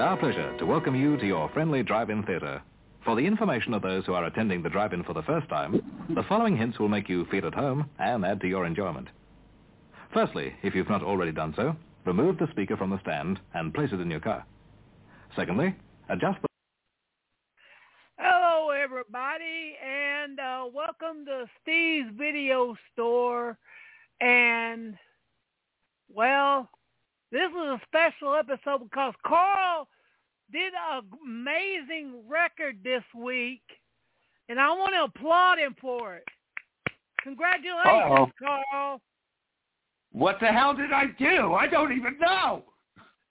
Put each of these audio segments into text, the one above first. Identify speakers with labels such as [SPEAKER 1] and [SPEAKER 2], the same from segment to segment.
[SPEAKER 1] our pleasure to welcome you to your friendly drive-in theater. For the information of those who are attending the drive-in for the first time, the following hints will make you feel at home and add to your enjoyment. Firstly, if you've not already done so, remove the speaker from the stand and place it in your car. Secondly, adjust the...
[SPEAKER 2] Hello, everybody, and uh, welcome to Steve's Video Store. And, well, this is a special episode because Carl did an amazing record this week, and I want to applaud him for it. Congratulations,
[SPEAKER 3] Uh-oh.
[SPEAKER 2] Carl.
[SPEAKER 3] What the hell did I do? I don't even know.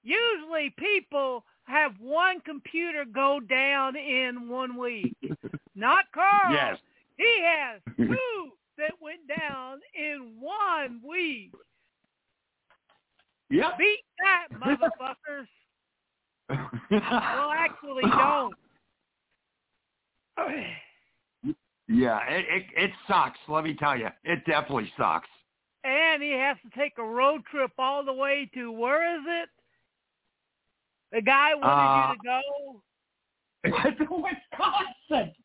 [SPEAKER 2] Usually people have one computer go down in one week. Not Carl.
[SPEAKER 3] Yes.
[SPEAKER 2] He has two that went down in one week.
[SPEAKER 3] Yep.
[SPEAKER 2] Beat that, motherfuckers. well, actually, don't.
[SPEAKER 3] Yeah, it, it it sucks. Let me tell you, it definitely sucks.
[SPEAKER 2] And he has to take a road trip all the way to where is it? The guy wanted you uh, to go.
[SPEAKER 3] Wisconsin.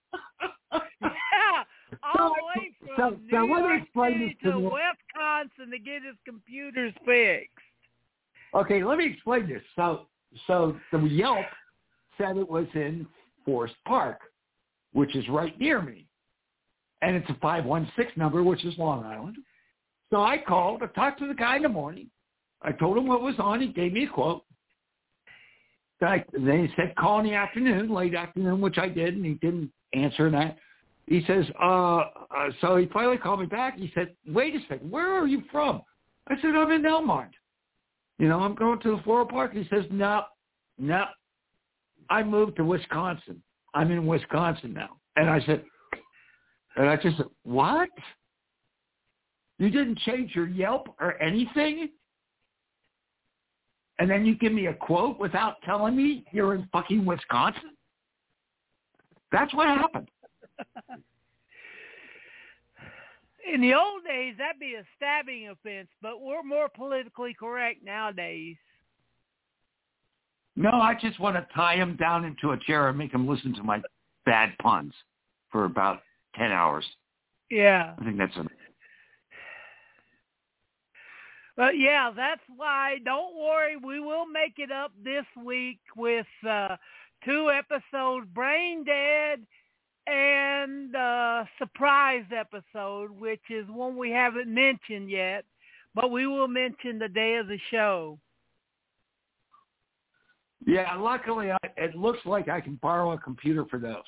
[SPEAKER 2] Yeah, all the way from
[SPEAKER 3] so-
[SPEAKER 2] New
[SPEAKER 3] so
[SPEAKER 2] York
[SPEAKER 3] explain
[SPEAKER 2] City
[SPEAKER 3] this to
[SPEAKER 2] to. Wisconsin to get his computers fixed.
[SPEAKER 3] Okay, let me explain this. So, so the Yelp said it was in Forest Park, which is right near me, and it's a five one six number, which is Long Island. So I called. I talked to the guy in the morning. I told him what was on. He gave me a quote. I, then he said call in the afternoon, late afternoon, which I did, and he didn't answer that. He says, uh, uh, so he finally called me back. He said, wait a second, where are you from? I said, I'm in Elmont. You know, I'm going to the Floral Park. He says, no, no, I moved to Wisconsin. I'm in Wisconsin now. And I said, and I just said, what? You didn't change your Yelp or anything? And then you give me a quote without telling me you're in fucking Wisconsin? That's what happened.
[SPEAKER 2] In the old days, that'd be a stabbing offense, but we're more politically correct nowadays.
[SPEAKER 3] No, I just want to tie him down into a chair and make him listen to my bad puns for about 10 hours.
[SPEAKER 2] Yeah.
[SPEAKER 3] I think that's a...
[SPEAKER 2] But yeah, that's why. Don't worry, we will make it up this week with uh, two episodes: Brain Dead and uh, surprise episode, which is one we haven't mentioned yet, but we will mention the day of the show.
[SPEAKER 3] Yeah, luckily I, it looks like I can borrow a computer for those.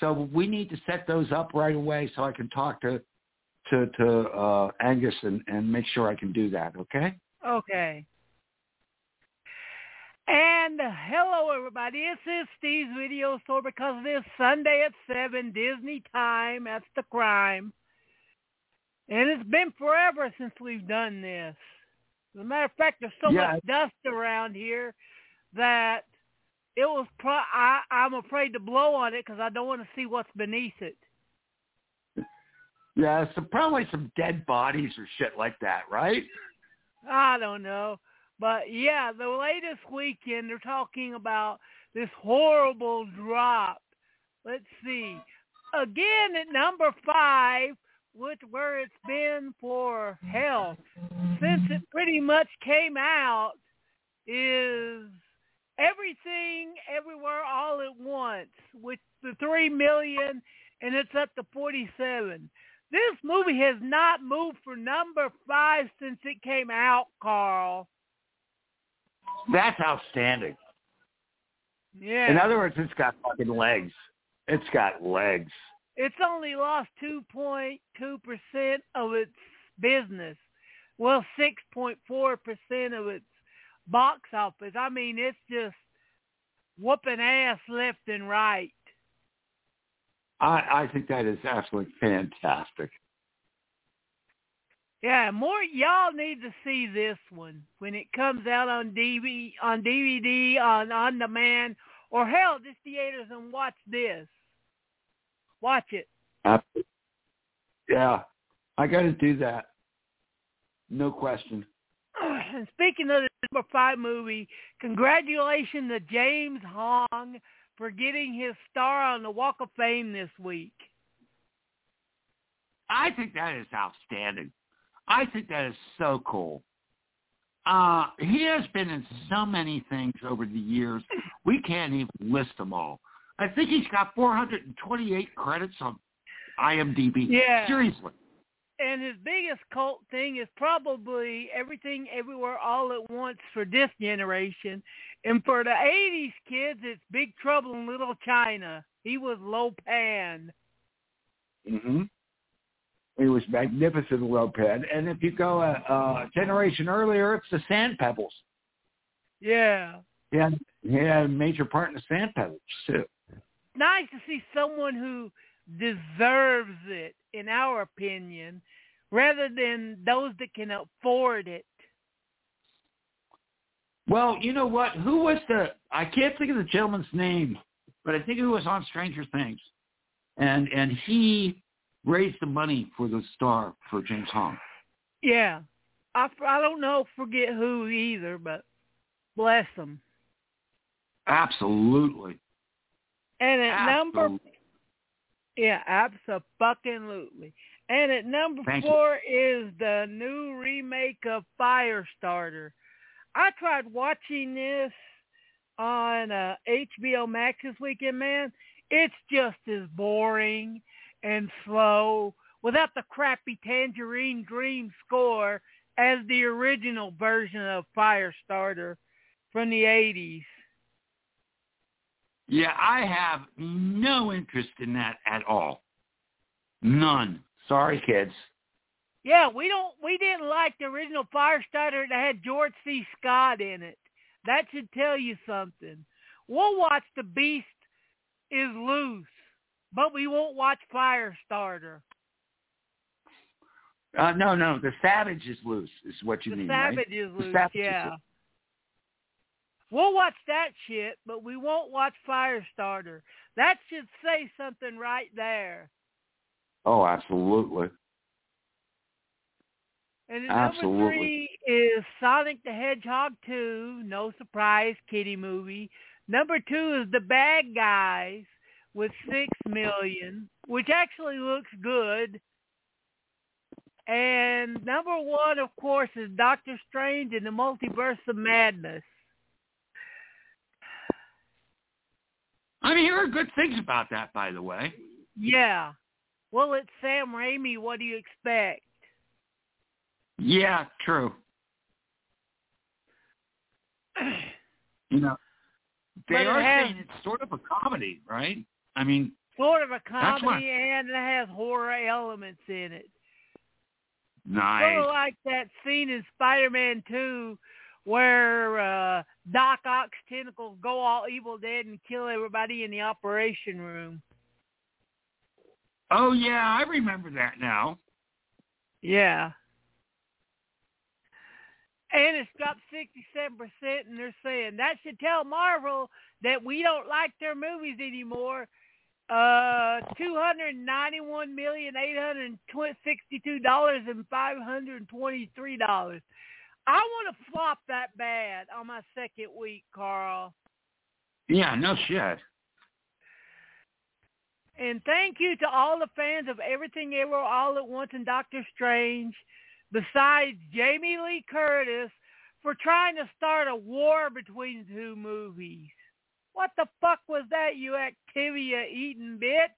[SPEAKER 3] So we need to set those up right away so I can talk to to to uh, Angus and, and make sure I can do that. Okay.
[SPEAKER 2] Okay. And hello, everybody. This is Steve's Video Store because it is Sunday at 7 Disney time. That's the crime. And it's been forever since we've done this. As a matter of fact, there's so
[SPEAKER 3] Yeah.
[SPEAKER 2] much dust around here that it was. Pro- I, I'm afraid to blow on it because I don't want to see what's beneath it.
[SPEAKER 3] Yeah, so probably some dead bodies or shit like that, right?
[SPEAKER 2] I don't know. But yeah, the latest weekend they're talking about this horrible drop. Let's see. Again at number five, which where it's been for hell since it pretty much came out is everything everywhere all at once with the three million and it's up to forty seven. This movie has not moved for number five since it came out, Carl.
[SPEAKER 3] That's outstanding.
[SPEAKER 2] Yeah.
[SPEAKER 3] In other words, it's got fucking legs. It's got legs.
[SPEAKER 2] it's only lost 2.2% of its business. Well, 6.4% of its box office. I mean, it's just whooping ass left and right.
[SPEAKER 3] I, I think that is absolutely fantastic.
[SPEAKER 2] Yeah, more y'all need to see this one when it comes out on DVD, on DVD, on on demand, or hell, just theaters and watch this. Watch it.
[SPEAKER 3] Ab- Yeah, I got to do that. No question.
[SPEAKER 2] And speaking of the number five movie. Congratulations to James Hong for getting his star on the Walk of Fame this week.
[SPEAKER 3] I think that is outstanding. I think that is so cool. Uh, he has been in so many things over the years. We can't even list them all. I think he's got 428 credits on IMDb.
[SPEAKER 2] Yeah.
[SPEAKER 3] Seriously.
[SPEAKER 2] And his biggest cult thing is probably Everything Everywhere All at Once for this generation. And for the 80s kids, it's Big Trouble in Little China. He was Lo Pan.
[SPEAKER 3] Mm-hmm. He was magnificent, Lo Pan. And if you go a, a generation earlier, it's the Sand Pebbles.
[SPEAKER 2] Yeah.
[SPEAKER 3] Yeah, he had a major part in the Sand Pebbles, too.
[SPEAKER 2] Nice to see someone who deserves it, in our opinion, rather than those that can afford it.
[SPEAKER 3] Well, you know what? Who was the? I can't think of the gentleman's name, but I think he was on Stranger Things, and and he raised the money for the star for James Hong.
[SPEAKER 2] Yeah, I I don't know, forget who either, but bless them.
[SPEAKER 3] Absolutely.
[SPEAKER 2] And at
[SPEAKER 3] Absolutely.
[SPEAKER 2] number yeah, absolutely. And at number
[SPEAKER 3] Thank you.
[SPEAKER 2] four is the new remake of Firestarter. I tried watching this on uh, HBO Max this weekend, man. It's just as boring and slow without the crappy Tangerine Dream score as the original version of Firestarter from the 80s.
[SPEAKER 3] Yeah, I have no interest in that at all. None. Sorry, kids.
[SPEAKER 2] Yeah, we don't we didn't like the original Firestarter that had George C. Scott in it. That should tell you something. We'll watch The Beast is Loose, but we won't watch Firestarter.
[SPEAKER 3] Uh, no, no, the Savage is loose. Is what you
[SPEAKER 2] the
[SPEAKER 3] mean,
[SPEAKER 2] Savage
[SPEAKER 3] right?
[SPEAKER 2] is
[SPEAKER 3] The
[SPEAKER 2] Loose,
[SPEAKER 3] Savage is loose, yeah.
[SPEAKER 2] We'll watch that shit, but we won't watch Firestarter. That should say something right there.
[SPEAKER 3] Oh, absolutely.
[SPEAKER 2] And then number three is Sonic the Hedgehog 2, no surprise, kitty movie. Number two is The Bad Guys with six million, which actually looks good. And number one, of course, is Doctor Strange in the Multiverse of Madness.
[SPEAKER 3] I mean, hear good things about that, by the way.
[SPEAKER 2] Yeah. Well, it's Sam Raimi. What do you expect?
[SPEAKER 3] Yeah, true. You know, they
[SPEAKER 2] But
[SPEAKER 3] are
[SPEAKER 2] has-
[SPEAKER 3] saying it's sort of a comedy, right? I mean,
[SPEAKER 2] Sort of a comedy, and it has horror elements in it.
[SPEAKER 3] Nice.
[SPEAKER 2] Sort of like that scene in Spider-Man 2 where uh, Doc Ock's tentacles go all evil dead and kill everybody in the operation room.
[SPEAKER 3] Oh yeah, I remember that now.
[SPEAKER 2] Yeah. And it's dropped 67%, and they're saying that should tell Marvel that we don't like their movies anymore. Uh, two hundred ninety-one million eight hundred sixty-two dollars and five hundred twenty-three dollars. I want to flop that bad on my second week, Carl.
[SPEAKER 3] Yeah, no shit.
[SPEAKER 2] And thank you to all the fans of Everything Ever All at Once and Doctor Strange, besides Jamie Lee Curtis, for trying to start a war between the two movies. What the fuck was that, you Activia eating bitch?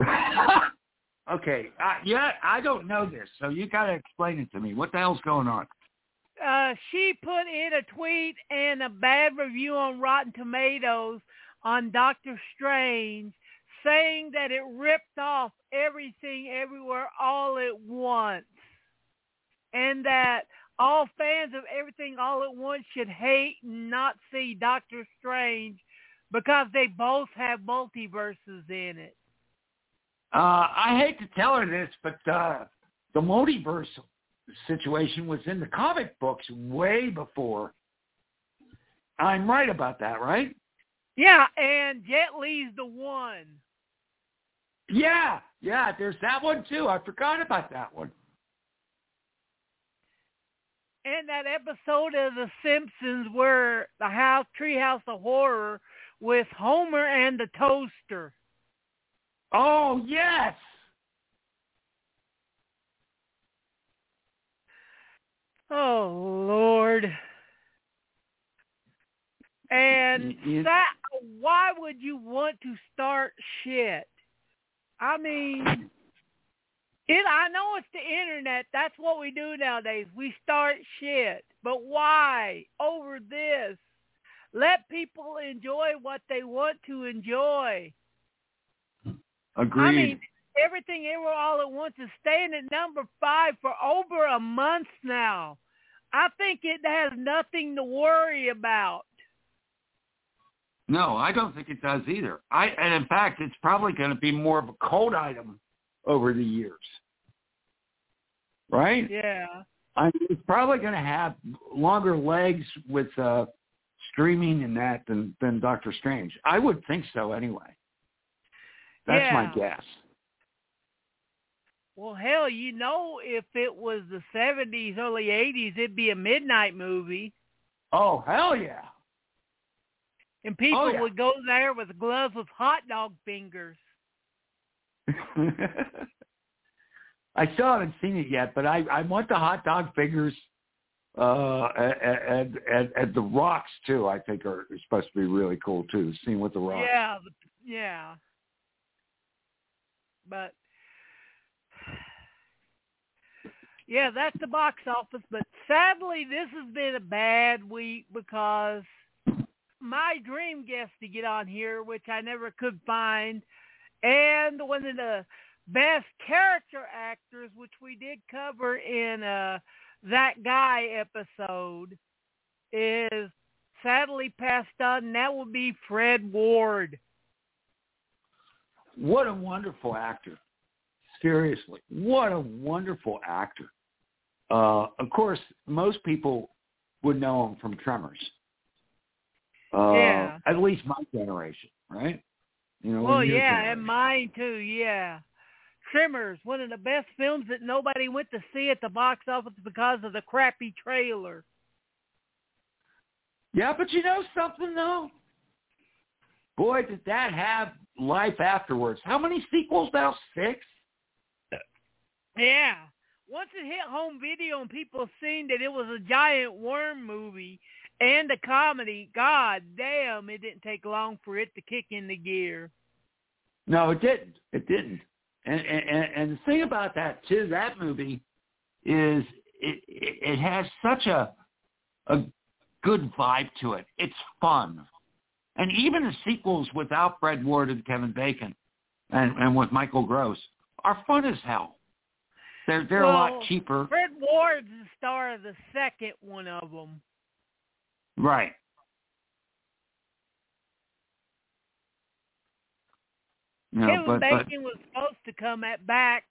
[SPEAKER 3] okay, uh, yeah, I don't know this, so you got to explain it to me. What the hell's going on?
[SPEAKER 2] Uh, she put in a tweet and a bad review on Rotten Tomatoes on Doctor Strange, saying that it ripped off everything everywhere all at once. And that all fans of everything all at once should hate and not see Doctor Strange because they both have multiverses in it.
[SPEAKER 3] Uh, I hate to tell her this, but uh, the multiverse situation was in the comic books way before. I'm right about that, right?
[SPEAKER 2] Yeah, and Jet Li's the one.
[SPEAKER 3] Yeah, yeah. There's that one too. I forgot about that one.
[SPEAKER 2] And that episode of The Simpsons where the house Treehouse of Horror with Homer and the toaster.
[SPEAKER 3] Oh yes.
[SPEAKER 2] Oh Lord. And
[SPEAKER 3] You-
[SPEAKER 2] that why would you want to start shit? I mean it I know it's the internet. That's what we do nowadays. We start shit. But why? Over this. Let people enjoy what they want to enjoy.
[SPEAKER 3] Agreed.
[SPEAKER 2] I mean, everything ever all at once is staying at number five for over a month now. I think it has nothing to worry about.
[SPEAKER 3] no, I don't think it does either. I and in fact, it's probably going to be more of a cult item over the years. Right?
[SPEAKER 2] Yeah.
[SPEAKER 3] I mean, it's probably going to have longer legs with uh, streaming and that than than Doctor Strange. I would think so anyway. That's my guess.
[SPEAKER 2] Well, hell, you know, if it was the 70s, early 80s, it'd be a midnight movie.
[SPEAKER 3] Oh hell yeah!
[SPEAKER 2] And people
[SPEAKER 3] Oh, yeah.
[SPEAKER 2] would go there with gloves with hot dog fingers.
[SPEAKER 3] I still haven't seen it yet, but I I want the hot dog figures uh and and and the rocks too. I think are supposed to be really cool too. Seeing with the rocks.
[SPEAKER 2] Yeah, yeah. But yeah, that's the box office. But sadly, this has been a bad week because my dream guest to get on here, which I never could find, and one of the best character actors, which we did cover in uh, that guy episode, is sadly passed on, and that would be Fred Ward.
[SPEAKER 3] What a wonderful actor. Seriously, what a wonderful actor. Uh, of course, most people would know him from Tremors. Uh,
[SPEAKER 2] Yeah.
[SPEAKER 3] At least my generation, right? You know.
[SPEAKER 2] Well, yeah, and mine too. Yeah, Tremors, one of the best films that nobody went to see at the box office because of the crappy trailer.
[SPEAKER 3] Yeah, but you know something though? Boy, did that have life afterwards. How many sequels now? Six?
[SPEAKER 2] Yeah. Once it hit home video and people seen that it was a giant worm movie and the comedy, god damn, it didn't take long for it to kick into gear.
[SPEAKER 3] No, it didn't. It didn't. And and, and the thing about that too, that movie is it it, has such a a good vibe to it. It's fun. And even the sequels without Fred Ward and Kevin Bacon and, and with Michael Gross are fun as hell. They're they're a lot cheaper.
[SPEAKER 2] Fred Ward's the star of the second one of them.
[SPEAKER 3] Right. No,
[SPEAKER 2] Kevin
[SPEAKER 3] but, but
[SPEAKER 2] Bacon was supposed to come at back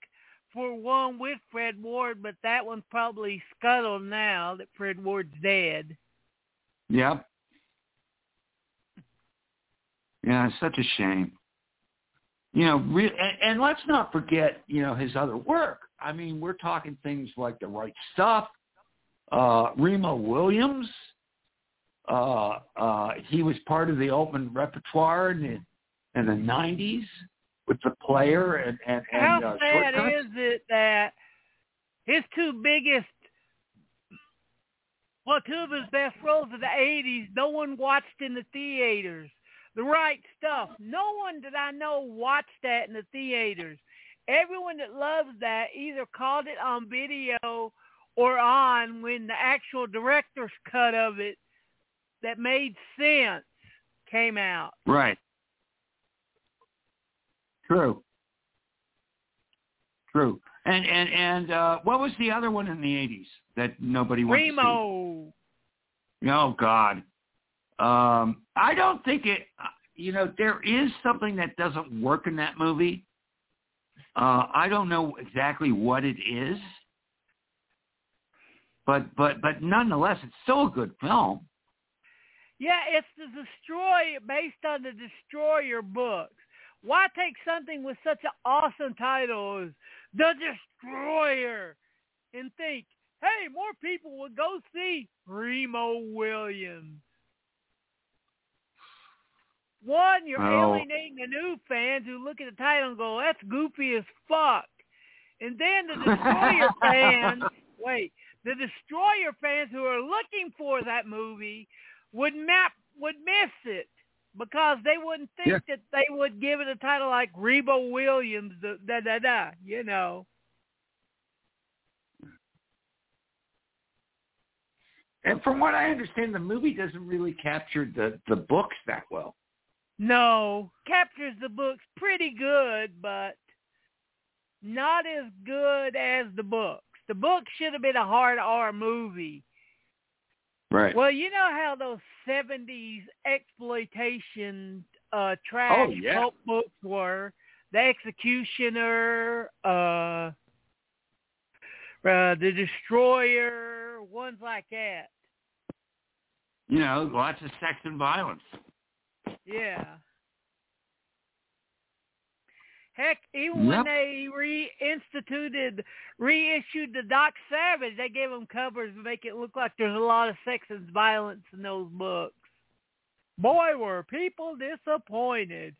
[SPEAKER 2] for one with Fred Ward, but that one's probably scuttled now that Fred Ward's dead.
[SPEAKER 3] Yep. Yeah, it's such a shame. You know, re- and, and let's not forget, you know, his other work. I mean, we're talking things like The Right Stuff, uh, Remo Williams. Uh, uh, he was part of the Altman repertoire in the, in the 90s with The Player and, and, and
[SPEAKER 2] How
[SPEAKER 3] uh,
[SPEAKER 2] sad is it that his two biggest, well, two of his best roles of the 80s, no one watched in the theaters. The Right Stuff. No one that I know watched that in the theaters. Everyone that loves that either called it on video or on when the actual director's cut of it that made sense came out.
[SPEAKER 3] Right. True. True. And and and uh what was the other one in the eighties that nobody went
[SPEAKER 2] Remo.
[SPEAKER 3] to see? Oh God. Um I don't think it you know, there is something that doesn't work in that movie. Uh I don't know exactly what it is. But but but nonetheless it's still a good film.
[SPEAKER 2] Yeah, it's the Destroyer based on the Destroyer books. Why take something with such an awesome title as The Destroyer and think hey, more people will go see Remo Williams. One, you're
[SPEAKER 3] Well-
[SPEAKER 2] alienating the new fans who look at the title and go, "That's goofy as fuck," and then the Destroyer fans, wait, the Destroyer fans who are looking for that movie would map would miss it because they wouldn't think
[SPEAKER 3] Yeah.
[SPEAKER 2] that they would give it a title like Remo Williams, da da da, da you know.
[SPEAKER 3] And from what I understand, the movie doesn't really capture the the books that well.
[SPEAKER 2] No, captures the books pretty good, but not as good as the books. The book should have been a hard R movie.
[SPEAKER 3] Right.
[SPEAKER 2] Well, you know how those '70s exploitation uh, trash
[SPEAKER 3] Oh, yeah.
[SPEAKER 2] pulp books were. The Executioner, uh, uh, The Destroyer, ones like that.
[SPEAKER 3] You know, lots of sex and violence.
[SPEAKER 2] Yeah. Heck, even when
[SPEAKER 3] Yep.
[SPEAKER 2] they reinstituted, reissued the Doc Savage, they gave them covers to make it look like there's a lot of sex and violence in those books. Boy, were people disappointed.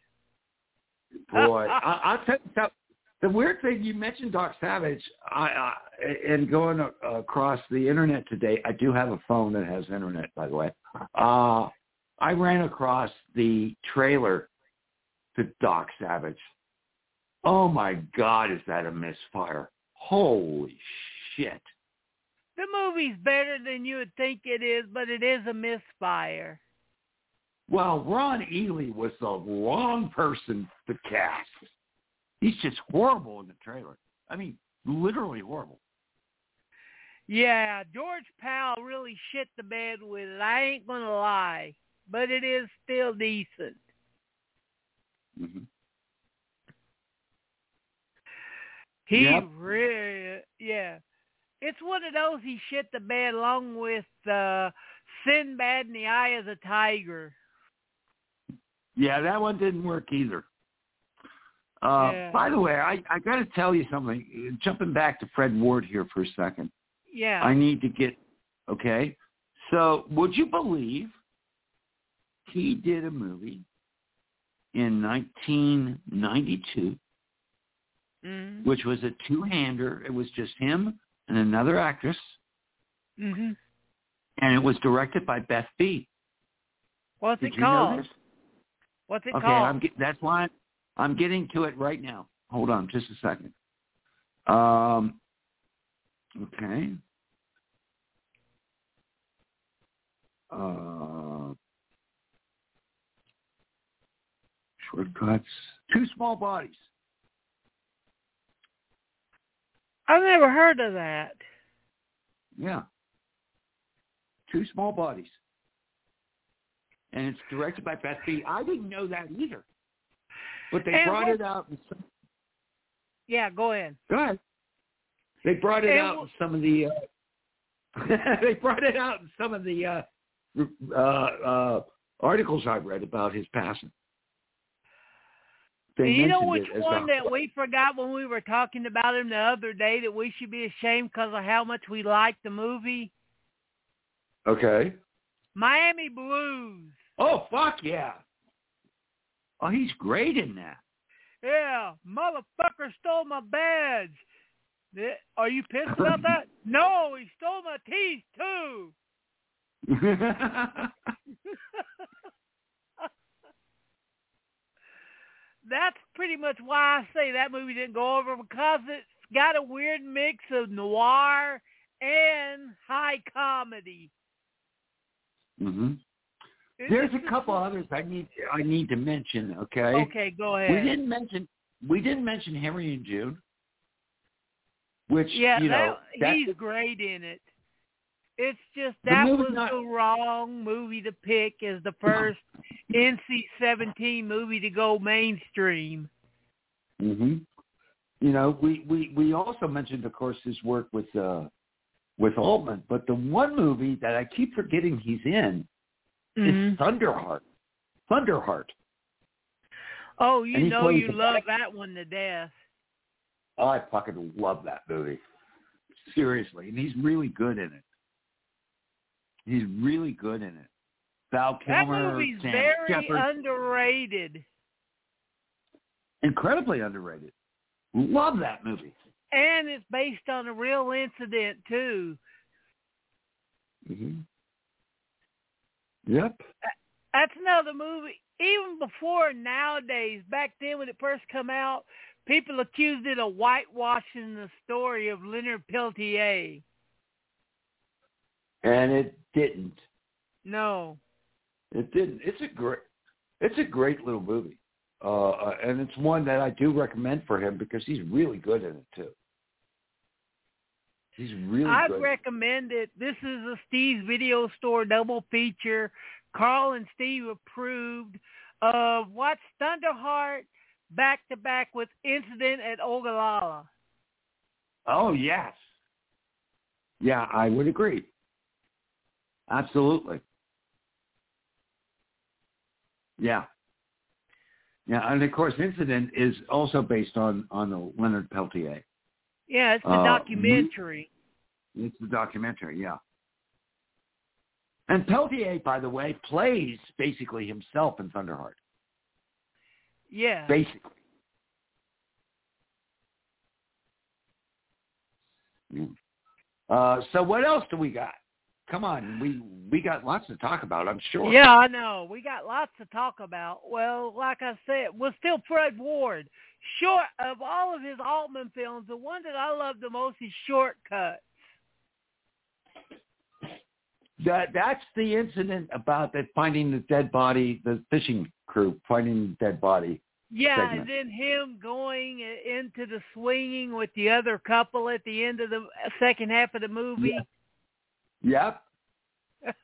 [SPEAKER 3] Boy, I, I'll tell you something. The weird thing you mentioned, Doc Savage, I, I and going a, across the internet today. I do have a phone that has internet, by the way. Uh, I ran across the trailer to Doc Savage. Oh my God, is that a misfire? Holy shit!
[SPEAKER 2] The movie's better than you would think it is, but it is a misfire.
[SPEAKER 3] Well, Ron Ely was the wrong person to cast. He's just horrible in the trailer. I mean, literally horrible.
[SPEAKER 2] Yeah, George Pal really shit the bed with it. I ain't gonna lie, but it is still decent.
[SPEAKER 3] hmm
[SPEAKER 2] He
[SPEAKER 3] Yep.
[SPEAKER 2] really, yeah. It's one of those he shit the bed along with uh, Sinbad in the Eye of the Tiger.
[SPEAKER 3] Yeah, that one didn't work either. Uh,
[SPEAKER 2] Yeah.
[SPEAKER 3] By the way, I, I got to tell you something. Jumping back to Fred Ward here for a second,
[SPEAKER 2] Yeah.
[SPEAKER 3] I need to get okay. So, would you believe he did a movie in 1992,
[SPEAKER 2] Mhm.
[SPEAKER 3] which was a two-hander. It was just him and another actress,
[SPEAKER 2] Mhm.
[SPEAKER 3] and it was directed by Beth B.
[SPEAKER 2] What's
[SPEAKER 3] Did
[SPEAKER 2] it called? What's it
[SPEAKER 3] Okay,
[SPEAKER 2] called?
[SPEAKER 3] I'm get, that's why I'm, I'm getting to it right now. Hold on, just a second. Um, okay. Uh, shortcuts. Two small bodies.
[SPEAKER 2] I've never heard of that.
[SPEAKER 3] Yeah. Two small bodies. And it's directed by Beth B. I didn't know that either. But they
[SPEAKER 2] And
[SPEAKER 3] brought
[SPEAKER 2] what-
[SPEAKER 3] it out in some
[SPEAKER 2] Yeah, go ahead.
[SPEAKER 3] Go ahead. They brought it
[SPEAKER 2] And
[SPEAKER 3] out
[SPEAKER 2] wh-
[SPEAKER 3] in some of the. Uh, they brought it out in some of the uh, uh, uh, articles I've read about his passing. They
[SPEAKER 2] you know which
[SPEAKER 3] it as
[SPEAKER 2] one
[SPEAKER 3] a-
[SPEAKER 2] that we forgot when we were talking about him the other day that we should be ashamed because of how much we liked the movie?
[SPEAKER 3] Okay.
[SPEAKER 2] Miami Blues.
[SPEAKER 3] Oh fuck yeah! Oh, he's great in that.
[SPEAKER 2] Yeah, motherfucker stole my badge. Are you pissed about that? No, he stole my teeth too. That's pretty much why I say that movie didn't go over because it's got a weird mix of noir and high comedy.
[SPEAKER 3] hmm There's a couple others I need I need to mention. Okay.
[SPEAKER 2] Okay, go ahead.
[SPEAKER 3] We didn't mention we didn't mention Henry and June, which
[SPEAKER 2] Yeah,
[SPEAKER 3] you know
[SPEAKER 2] that, he's great in it. It's just that
[SPEAKER 3] movie's
[SPEAKER 2] was
[SPEAKER 3] not-
[SPEAKER 2] the wrong movie to pick as the first NC-17 movie to go mainstream.
[SPEAKER 3] Mm-hmm. You know, we, we, we also mentioned, of course, his work with uh, with Altman, but the one movie that I keep forgetting he's in
[SPEAKER 2] Mhm.
[SPEAKER 3] is Thunderheart. Thunderheart.
[SPEAKER 2] Oh, you know you love
[SPEAKER 3] back-
[SPEAKER 2] that one to death.
[SPEAKER 3] Oh, I fucking love that movie. Seriously, and he's really good in it. He's really good in it. Val Kilmer,
[SPEAKER 2] that movie's
[SPEAKER 3] Sam
[SPEAKER 2] very
[SPEAKER 3] Shepard,
[SPEAKER 2] underrated.
[SPEAKER 3] incredibly underrated. Love that movie.
[SPEAKER 2] And it's based on a real incident too.
[SPEAKER 3] hmm Yep.
[SPEAKER 2] That's another movie. Even before nowadays, back then when it first come out, people accused it of whitewashing the story of Leonard Peltier.
[SPEAKER 3] And it didn't.
[SPEAKER 2] No.
[SPEAKER 3] It didn't. It's a great. It's a great little movie, uh, uh, and it's one that I do recommend for him because he's really good in it too. He's really
[SPEAKER 2] I'd
[SPEAKER 3] good.
[SPEAKER 2] recommend it. This is a Steve's Video Store double feature. Carl and Steve approved of watch Thunderheart back to back with Incident at Oglala.
[SPEAKER 3] oh yes. Yeah, I would agree. Absolutely. Yeah. Yeah, and of course, Incident is also based on on the Leonard Peltier.
[SPEAKER 2] Yeah, it's the
[SPEAKER 3] Uh,
[SPEAKER 2] documentary.
[SPEAKER 3] It's the documentary, yeah. And Peltier, by the way, plays basically himself in Thunderheart.
[SPEAKER 2] Yeah.
[SPEAKER 3] Basically. Yeah. Uh, so what else do we got? Come on, we we got lots to talk about. I'm sure.
[SPEAKER 2] Yeah, I know. We got lots to talk about. Well, like I said, we're still Fred Ward. Short of all of his Altman films, the one that I love the most is Shortcut.
[SPEAKER 3] That that's the incident about that finding the dead body, the fishing crew finding the dead body.
[SPEAKER 2] Yeah,
[SPEAKER 3] segment.
[SPEAKER 2] and then him going into the swinging with the other couple at the end of the second half of the movie.
[SPEAKER 3] Yep.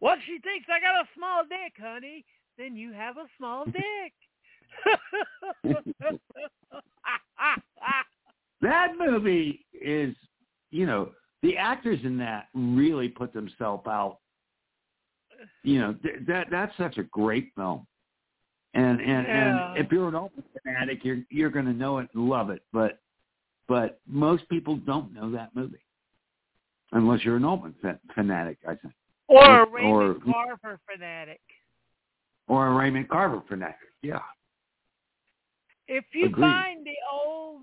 [SPEAKER 2] well, she thinks I got a small dick, honey. Then you have a small dick.
[SPEAKER 3] That movie is, you know, the actors in that really put themselves out. You know, th- that that's such a great film. And and
[SPEAKER 2] Yeah.
[SPEAKER 3] and if you're an Altman fanatic, you're you're going to know it and love it. But but most people don't know that movie unless you're an Altman fa- fanatic, I think,
[SPEAKER 2] or a Raymond
[SPEAKER 3] or-
[SPEAKER 2] Carver fanatic.
[SPEAKER 3] or a Raymond Carver fanatic. Yeah.
[SPEAKER 2] If you
[SPEAKER 3] Agreed.
[SPEAKER 2] find the old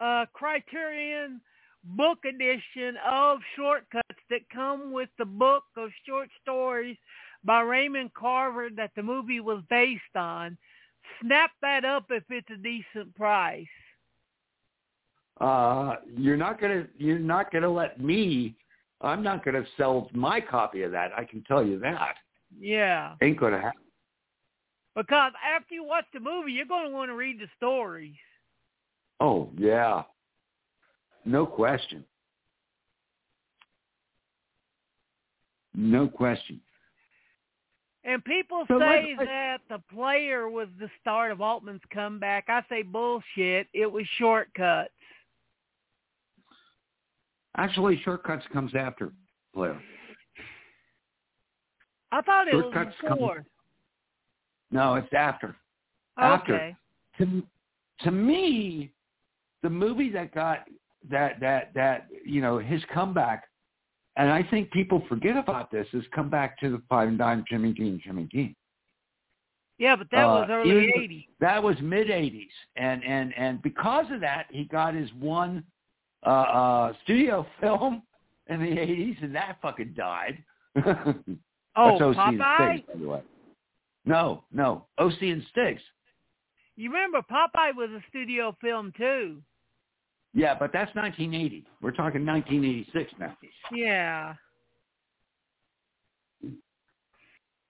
[SPEAKER 2] uh, Criterion book edition of Shortcuts that come with the book of short stories by Raymond Carver that the movie was based on, snap that up if it's a decent price.
[SPEAKER 3] Uh, you're not gonna you're not gonna let me. I'm not gonna sell my copy of that. I can tell you that
[SPEAKER 2] Yeah.
[SPEAKER 3] ain't gonna happen.
[SPEAKER 2] Because after you watch the movie, you're going to want to read the stories.
[SPEAKER 3] Oh yeah, no question, no question.
[SPEAKER 2] And people
[SPEAKER 3] So
[SPEAKER 2] say
[SPEAKER 3] like-
[SPEAKER 2] that the player was the start of Altman's comeback. I say bullshit. It was shortcuts.
[SPEAKER 3] Actually, shortcuts comes after player.
[SPEAKER 2] I thought it was
[SPEAKER 3] Shortcuts come-
[SPEAKER 2] before.
[SPEAKER 3] No, it's after. After.
[SPEAKER 2] Okay.
[SPEAKER 3] To to me, the movie that got that that that you know his comeback, and I think people forget about this is come back to the five and dime Jimmy Dean Jimmy Dean.
[SPEAKER 2] Yeah, but that
[SPEAKER 3] Uh,
[SPEAKER 2] was early
[SPEAKER 3] even-
[SPEAKER 2] 80s.
[SPEAKER 3] That was mid '80s, and and and because of that, he got his one uh, uh, studio film in the '80s, and that fucking died.
[SPEAKER 2] Oh,
[SPEAKER 3] That's OC and
[SPEAKER 2] Popeye?
[SPEAKER 3] The way. No, no, O.C. and Stiggs.
[SPEAKER 2] You remember Popeye was a studio film too.
[SPEAKER 3] Yeah, but that's 1980. We're talking 1986 now.
[SPEAKER 2] Yeah.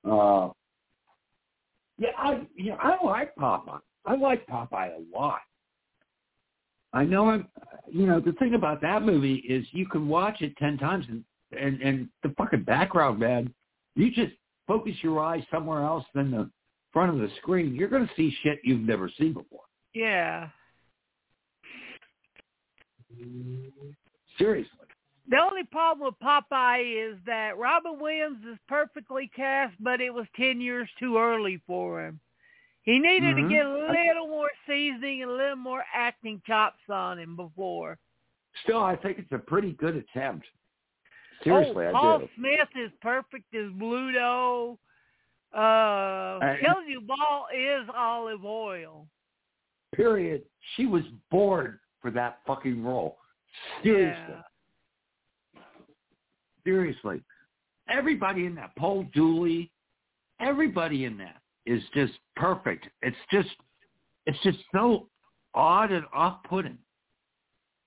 [SPEAKER 3] Uh, yeah, I you know, I like Popeye. I like Popeye a lot. I know I'm. You know, the thing about that movie is you can watch it ten times and and and the fucking background, man. You just focus your eyes somewhere else than the front of the screen. You're going to see shit you've never seen before.
[SPEAKER 2] Yeah.
[SPEAKER 3] Seriously.
[SPEAKER 2] The only problem with Popeye is that Robin Williams is perfectly cast, but it was 10 years too early for him. He needed
[SPEAKER 3] Mhm.
[SPEAKER 2] to get a little more seasoning and a little more acting chops on him before.
[SPEAKER 3] Still, I think it's a pretty good attempt. Seriously,
[SPEAKER 2] oh,
[SPEAKER 3] I
[SPEAKER 2] Paul
[SPEAKER 3] do.
[SPEAKER 2] Smith is perfect as Bluto. Uh,
[SPEAKER 3] Uh,
[SPEAKER 2] you, Ball is Olive Oyl.
[SPEAKER 3] Period. She was born for that fucking role. Seriously.
[SPEAKER 2] Yeah.
[SPEAKER 3] Seriously. Everybody in that, Paul Dooley, everybody in that is just perfect. It's just, it's just so odd and off-putting.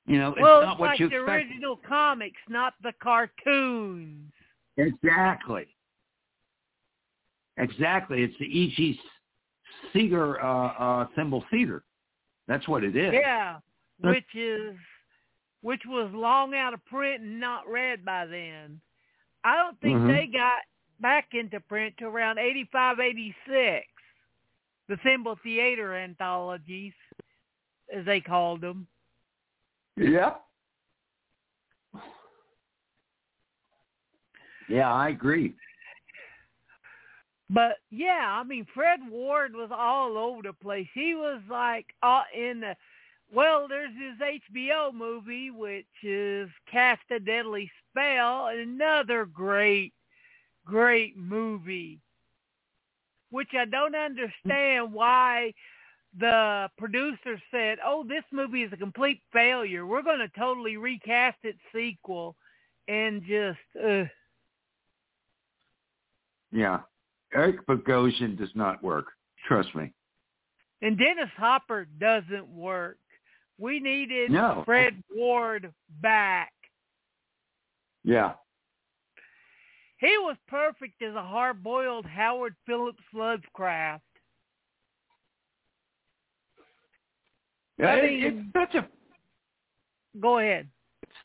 [SPEAKER 3] You know, it's not what you expect.
[SPEAKER 2] well,
[SPEAKER 3] not
[SPEAKER 2] it's
[SPEAKER 3] what
[SPEAKER 2] like
[SPEAKER 3] you
[SPEAKER 2] the
[SPEAKER 3] expect.
[SPEAKER 2] original comics, not the cartoons.
[SPEAKER 3] Exactly. Exactly. It's the E.C. Segar, uh, uh, symbol Segar. That's what it is.
[SPEAKER 2] Yeah,
[SPEAKER 3] That's-
[SPEAKER 2] which is which was long out of print and not read by then. I don't think
[SPEAKER 3] Mhm.
[SPEAKER 2] they got back into print to around eighty five, eighty six. The Thimble Theater anthologies, as they called them.
[SPEAKER 3] Yep. Yeah, I agree.
[SPEAKER 2] But yeah, I mean, Fred Ward was all over the place. He was like uh, in the well. There's his HBO movie, which is Cast a Deadly Spell, another great, great movie. Which I don't understand why the producer said, "Oh, this movie is a complete failure. We're going to totally recast its sequel," and just. Uh,
[SPEAKER 3] Yeah. Eric Bogosian does not work. Trust me.
[SPEAKER 2] And Dennis Hopper doesn't work. We needed
[SPEAKER 3] No.
[SPEAKER 2] Fred Ward back.
[SPEAKER 3] Yeah.
[SPEAKER 2] He was perfect as a hard-boiled Howard Phillips Lovecraft.
[SPEAKER 3] Yeah,
[SPEAKER 2] I
[SPEAKER 3] it-
[SPEAKER 2] mean-
[SPEAKER 3] it's such a.
[SPEAKER 2] Go ahead.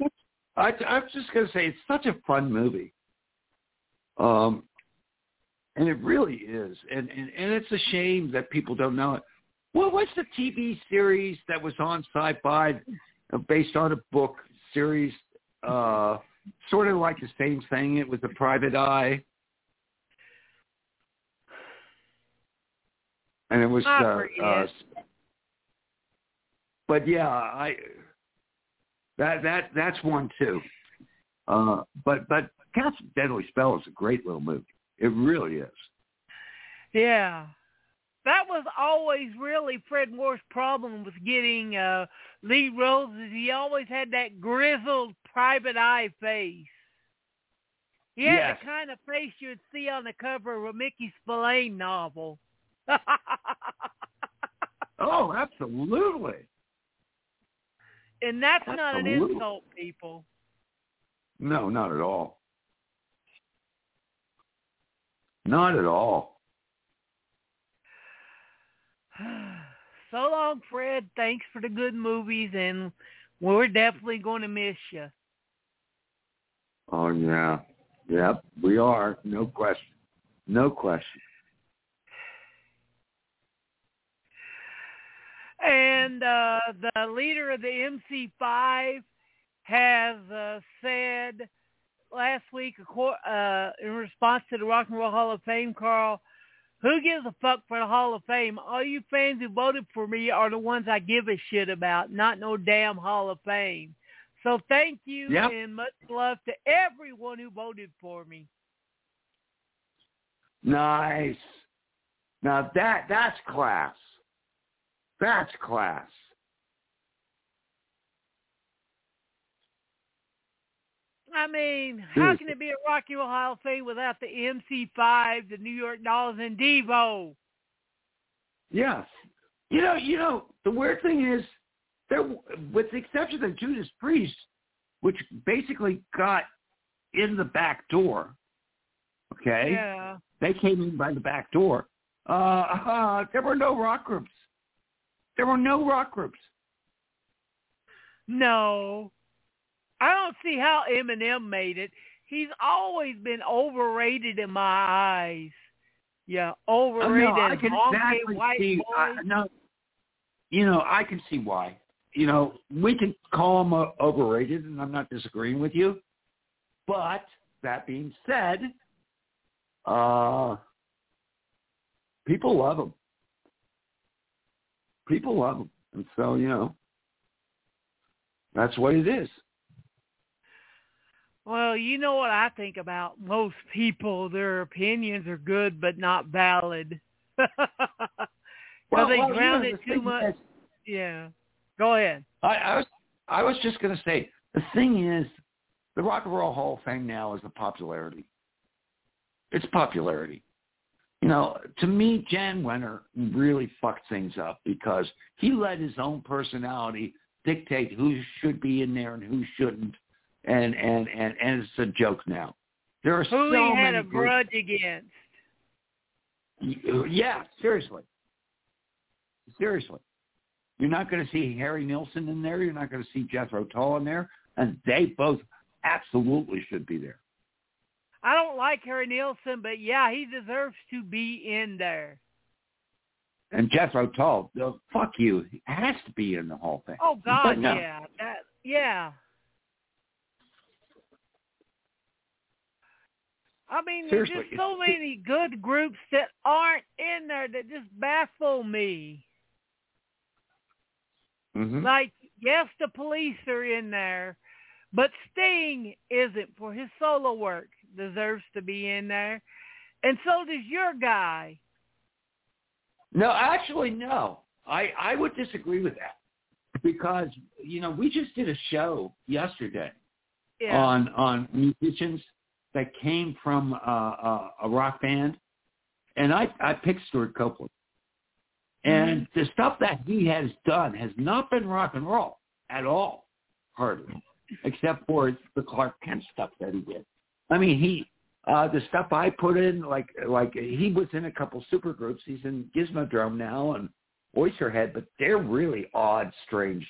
[SPEAKER 3] Such, I, I was just gonna say it's such a fun movie. Um, and it really is, and and and it's a shame that people don't know it. What was the TV series that was on Sci-Fi, uh, based on a book series? Uh, sort of like the same thing. It was a Private Eye, and it was. Uh, uh, but yeah, I that that that's one too. Uh, but but Cast of Deadly Spell is a great little movie. It really is.
[SPEAKER 2] Yeah. That was always really Fred Ward's problem with getting uh, lead roles is he always had that grizzled private eye face. He had
[SPEAKER 3] Yes.
[SPEAKER 2] the kind of face you would see on the cover of a Mickey Spillane novel.
[SPEAKER 3] Oh, absolutely.
[SPEAKER 2] And that's not an insult, people.
[SPEAKER 3] No, not at all. Not at all.
[SPEAKER 2] So long, Fred. Thanks for the good movies, and we're definitely going to miss you.
[SPEAKER 3] Oh yeah. Yep, we are. No question. No question.
[SPEAKER 2] And uh, the leader of the MC5 has uh, said last week, uh, in response to the Rock and Roll Hall of Fame, Carl, who gives a fuck for the Hall of Fame? All you fans who voted for me are the ones I give a shit about, not no damn Hall of Fame. So thank you
[SPEAKER 3] Yep.
[SPEAKER 2] and much love to everyone who voted for me.
[SPEAKER 3] Nice. Now that that's class. That's class.
[SPEAKER 2] I mean, how can it be a Rock and Roll Hall of Fame without the MC5, the New York Dolls, and Devo?
[SPEAKER 3] Yes. You know, you know, the weird thing is, there, with the exception of Judas Priest, which basically got in the back door. Okay,
[SPEAKER 2] Yeah.
[SPEAKER 3] they came in by the back door. Uh, uh, there were no rock groups. There were no rock groups.
[SPEAKER 2] No. I don't see how Eminem made it. He's always been overrated in my eyes. Yeah,
[SPEAKER 3] Oh,
[SPEAKER 2] overrated.
[SPEAKER 3] no, I can exactly
[SPEAKER 2] white
[SPEAKER 3] see. I, no, you know, I can see why. You know, we can call him uh, overrated, and I'm not disagreeing with you. But that being said, uh, people love him. people love him, and so you know, that's what it is.
[SPEAKER 2] Well, you know what I think about most people. Their opinions are good, but not valid.
[SPEAKER 3] well,
[SPEAKER 2] they
[SPEAKER 3] well,
[SPEAKER 2] ground it too much. Yeah. Go ahead.
[SPEAKER 3] I, I was I was just going to say the thing is, the Rock and Roll Hall of Fame now is the popularity. It's popularity. You know, to me, Jan Wenner really fucked things up because he let his own personality dictate who should be in there and who shouldn't, and and and, and it's a joke now. There are
[SPEAKER 2] Who
[SPEAKER 3] so
[SPEAKER 2] he had
[SPEAKER 3] many
[SPEAKER 2] a grudge against.
[SPEAKER 3] Yeah, seriously, seriously. You're not going to see Harry Nilsson in there. You're not going to see Jethro Tull in there, and they both absolutely should be there.
[SPEAKER 2] I don't like Harry Nilsson, but yeah, he deserves to be in there.
[SPEAKER 3] And Jethro Tull, oh, fuck you, he has to be in the Hall of Fame.
[SPEAKER 2] Oh God,
[SPEAKER 3] no.
[SPEAKER 2] yeah, that yeah. I mean, there's just so many good groups that aren't in there that just baffle me.
[SPEAKER 3] Mhm.
[SPEAKER 2] Like, yes, the police are in there, but Sting isn't for his solo work. Deserves to be in there, and so does your guy.
[SPEAKER 3] No, actually, no. I I would disagree with that because you know we just did a show yesterday
[SPEAKER 2] Yeah.
[SPEAKER 3] on on musicians that came from uh, uh, a rock band, and I I picked Stewart Copeland, and the stuff that he has done has not been rock and roll at all, hardly, except for the Klark Kent stuff that he did. I mean, he uh, the stuff I put in, like like he was in a couple super groups. He's in Gizmodrome now and Oysterhead, but they're really odd, strange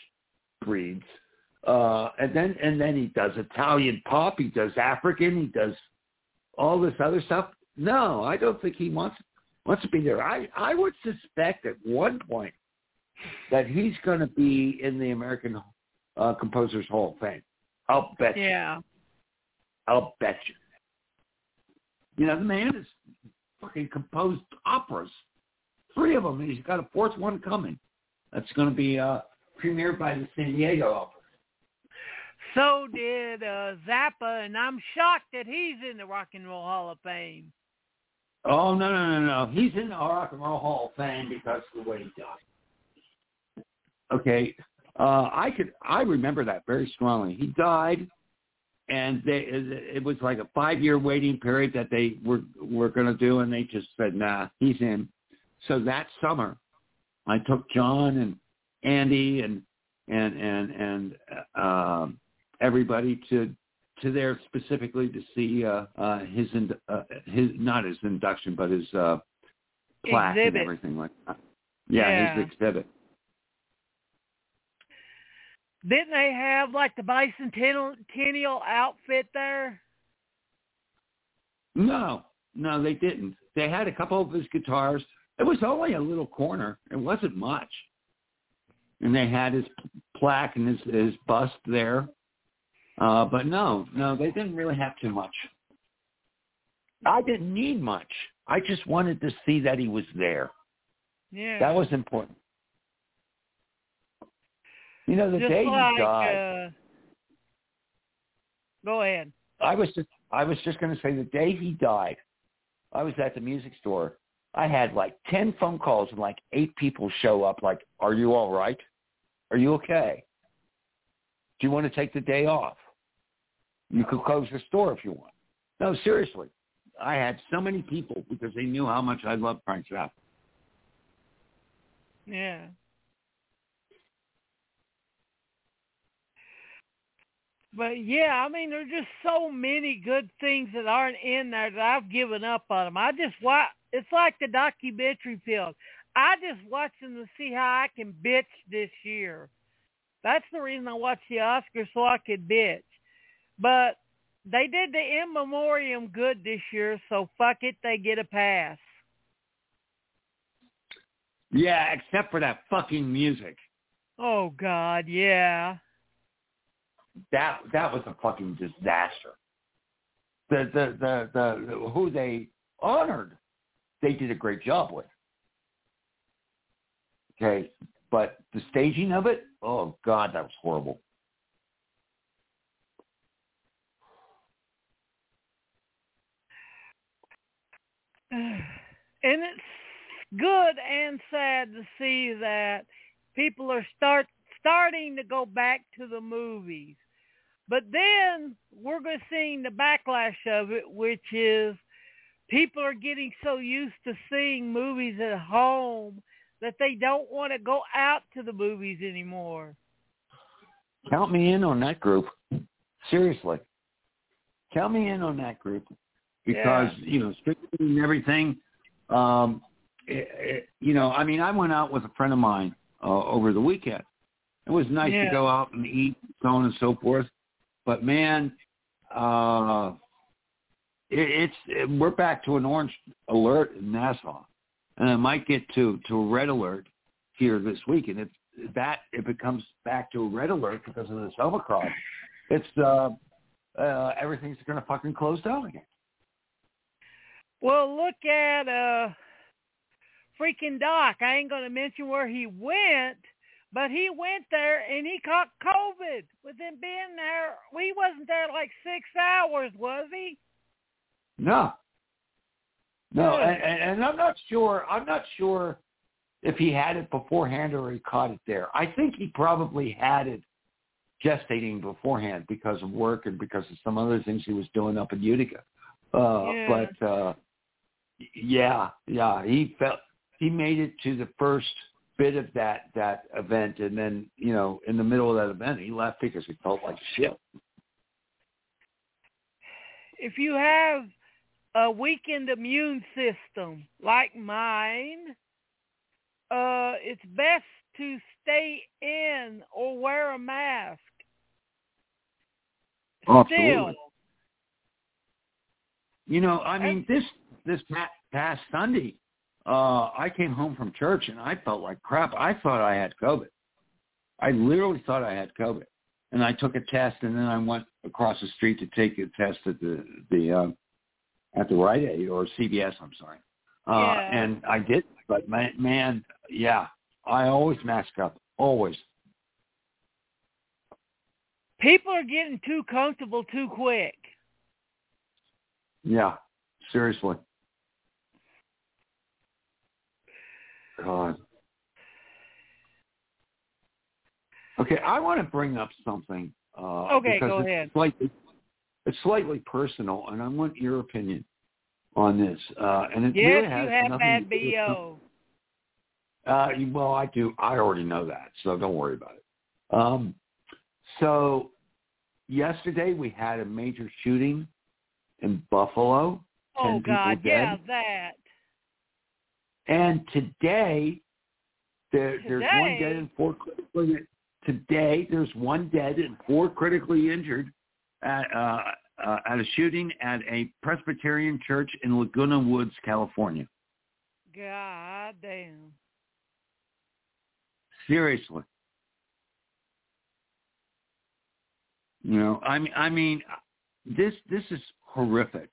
[SPEAKER 3] breeds. Uh, and then and then he does Italian pop. He does African. He does all this other stuff. No, I don't think he wants wants to be there. I I would suspect at one point that he's going to be in the American uh, Composers Hall of Fame. I'll bet. you.
[SPEAKER 2] yeah.
[SPEAKER 3] I'll bet you. You know, the man has fucking composed operas, three of them, and he's got a fourth one coming. That's going to be uh, premiered by the San Diego Opera.
[SPEAKER 2] So did uh, Zappa, and I'm shocked that he's in the Rock and Roll Hall of Fame.
[SPEAKER 3] Oh no no no no! He's in the Rock and Roll Hall of Fame because of the way he died. Okay, uh, I could I remember that very strongly. He died, and they it was like a five year waiting period that they were were going to do, and they just said nah, he's in. So that summer, I took John and Andy and and and and uh, everybody to to there specifically to see uh, uh, his in, uh, his not his induction but his uh, plaque
[SPEAKER 2] Exhibit.
[SPEAKER 3] and everything like that. Yeah, his exhibit.
[SPEAKER 2] Didn't they have like the bicentennial outfit there?
[SPEAKER 3] No, no, they didn't. They had a couple of his guitars. It was only a little corner. It wasn't much. And they had his plaque and his his bust there. Uh, but no, no, they didn't really have too much. I didn't need much. I just wanted to see that he was there.
[SPEAKER 2] Yeah.
[SPEAKER 3] That was important. You know, the
[SPEAKER 2] just
[SPEAKER 3] day
[SPEAKER 2] like,
[SPEAKER 3] he died,
[SPEAKER 2] uh, go ahead.
[SPEAKER 3] I was just I was just going to say the day he died, I was at the music store. I had like 10 phone calls and like eight people show up like, "Are you all right? Are you okay? Do you want to take the day off? You could close the store if you want." No, seriously. I had so many people because they knew how much I loved Frank Zappa.
[SPEAKER 2] Yeah. But yeah, I mean, there's just so many good things that aren't in there that I've given up on them. I just watch. It's like the documentary film. I just watch them to see how I can bitch this year. That's the reason I watch the Oscars so I could bitch. But they did the in memoriam good this year, so fuck it, they get a pass.
[SPEAKER 3] Yeah, except for that fucking music.
[SPEAKER 2] Oh God, yeah.
[SPEAKER 3] that that was a fucking disaster. The the the the who they honored, they did a great job with. Okay, but the staging of it, oh God, that was horrible.
[SPEAKER 2] And it's good and sad to see that people are start starting to go back to the movies. But then we're going to see the backlash of it, which is people are getting so used to seeing movies at home that they don't want to go out to the movies anymore.
[SPEAKER 3] Count me in on that group. Seriously. Count me in on that group because,
[SPEAKER 2] Yeah.
[SPEAKER 3] you know, streaming and everything, um, it, it, you know, I mean, I went out with a friend of mine uh, over the weekend. It was nice
[SPEAKER 2] Yeah.
[SPEAKER 3] to go out and eat, so on and so forth. But man, uh, it, it's it, we're back to an orange alert in Nassau, and it might get to to a red alert here this week. And if that if it comes back to a red alert because of this Omicron, it's uh, uh, everything's going to fucking close down again.
[SPEAKER 2] Well, look at uh freaking Doc. I ain't going to mention where he went, but he went there and he caught COVID with him being there. He wasn't there like six hours, was he?
[SPEAKER 3] No. No, and, and and I'm not sure. I'm not sure if he had it beforehand or he caught it there. I think he probably had it gestating beforehand because of work and because of some other things he was doing up in Utica. Uh,
[SPEAKER 2] Yeah.
[SPEAKER 3] But uh, yeah, yeah, he felt he made it to the first bit of that that event, and then you know in the middle of that event he left because he felt like shit.
[SPEAKER 2] If you have a weakened immune system like mine, uh, it's best to stay in or wear a mask.
[SPEAKER 3] Absolutely.
[SPEAKER 2] Still,
[SPEAKER 3] You know, I mean, this this pa- past Sunday, uh, I came home from church and I felt like crap. I thought I had COVID. I literally thought I had COVID, and I took a test, and then I went across the street to take a test at the the um, at the Rite Aid or CVS. I'm sorry, uh,
[SPEAKER 2] Yeah.
[SPEAKER 3] and I did. But man, man, yeah, I always mask up, always.
[SPEAKER 2] people are getting too comfortable too quick.
[SPEAKER 3] Yeah, seriously. God. Okay, I want to bring up something. Uh,
[SPEAKER 2] Okay, go
[SPEAKER 3] it's
[SPEAKER 2] ahead.
[SPEAKER 3] Slightly, it's slightly personal, and I want your opinion on this. Uh, and it
[SPEAKER 2] Yes,
[SPEAKER 3] really
[SPEAKER 2] you have bad
[SPEAKER 3] to do with-
[SPEAKER 2] BO.
[SPEAKER 3] Uh, well, I do. I already know that, so don't worry about it. Um, so yesterday we had a major shooting in Buffalo.
[SPEAKER 2] Oh
[SPEAKER 3] 10 people
[SPEAKER 2] God, yeah, that.
[SPEAKER 3] And today, there, there's one dead and four critically. Today, there's one dead and four critically injured at, uh, uh, at a shooting at a Presbyterian church in Laguna Woods, California.
[SPEAKER 2] God damn.
[SPEAKER 3] Seriously. You know, I mean, I mean, this this is horrific,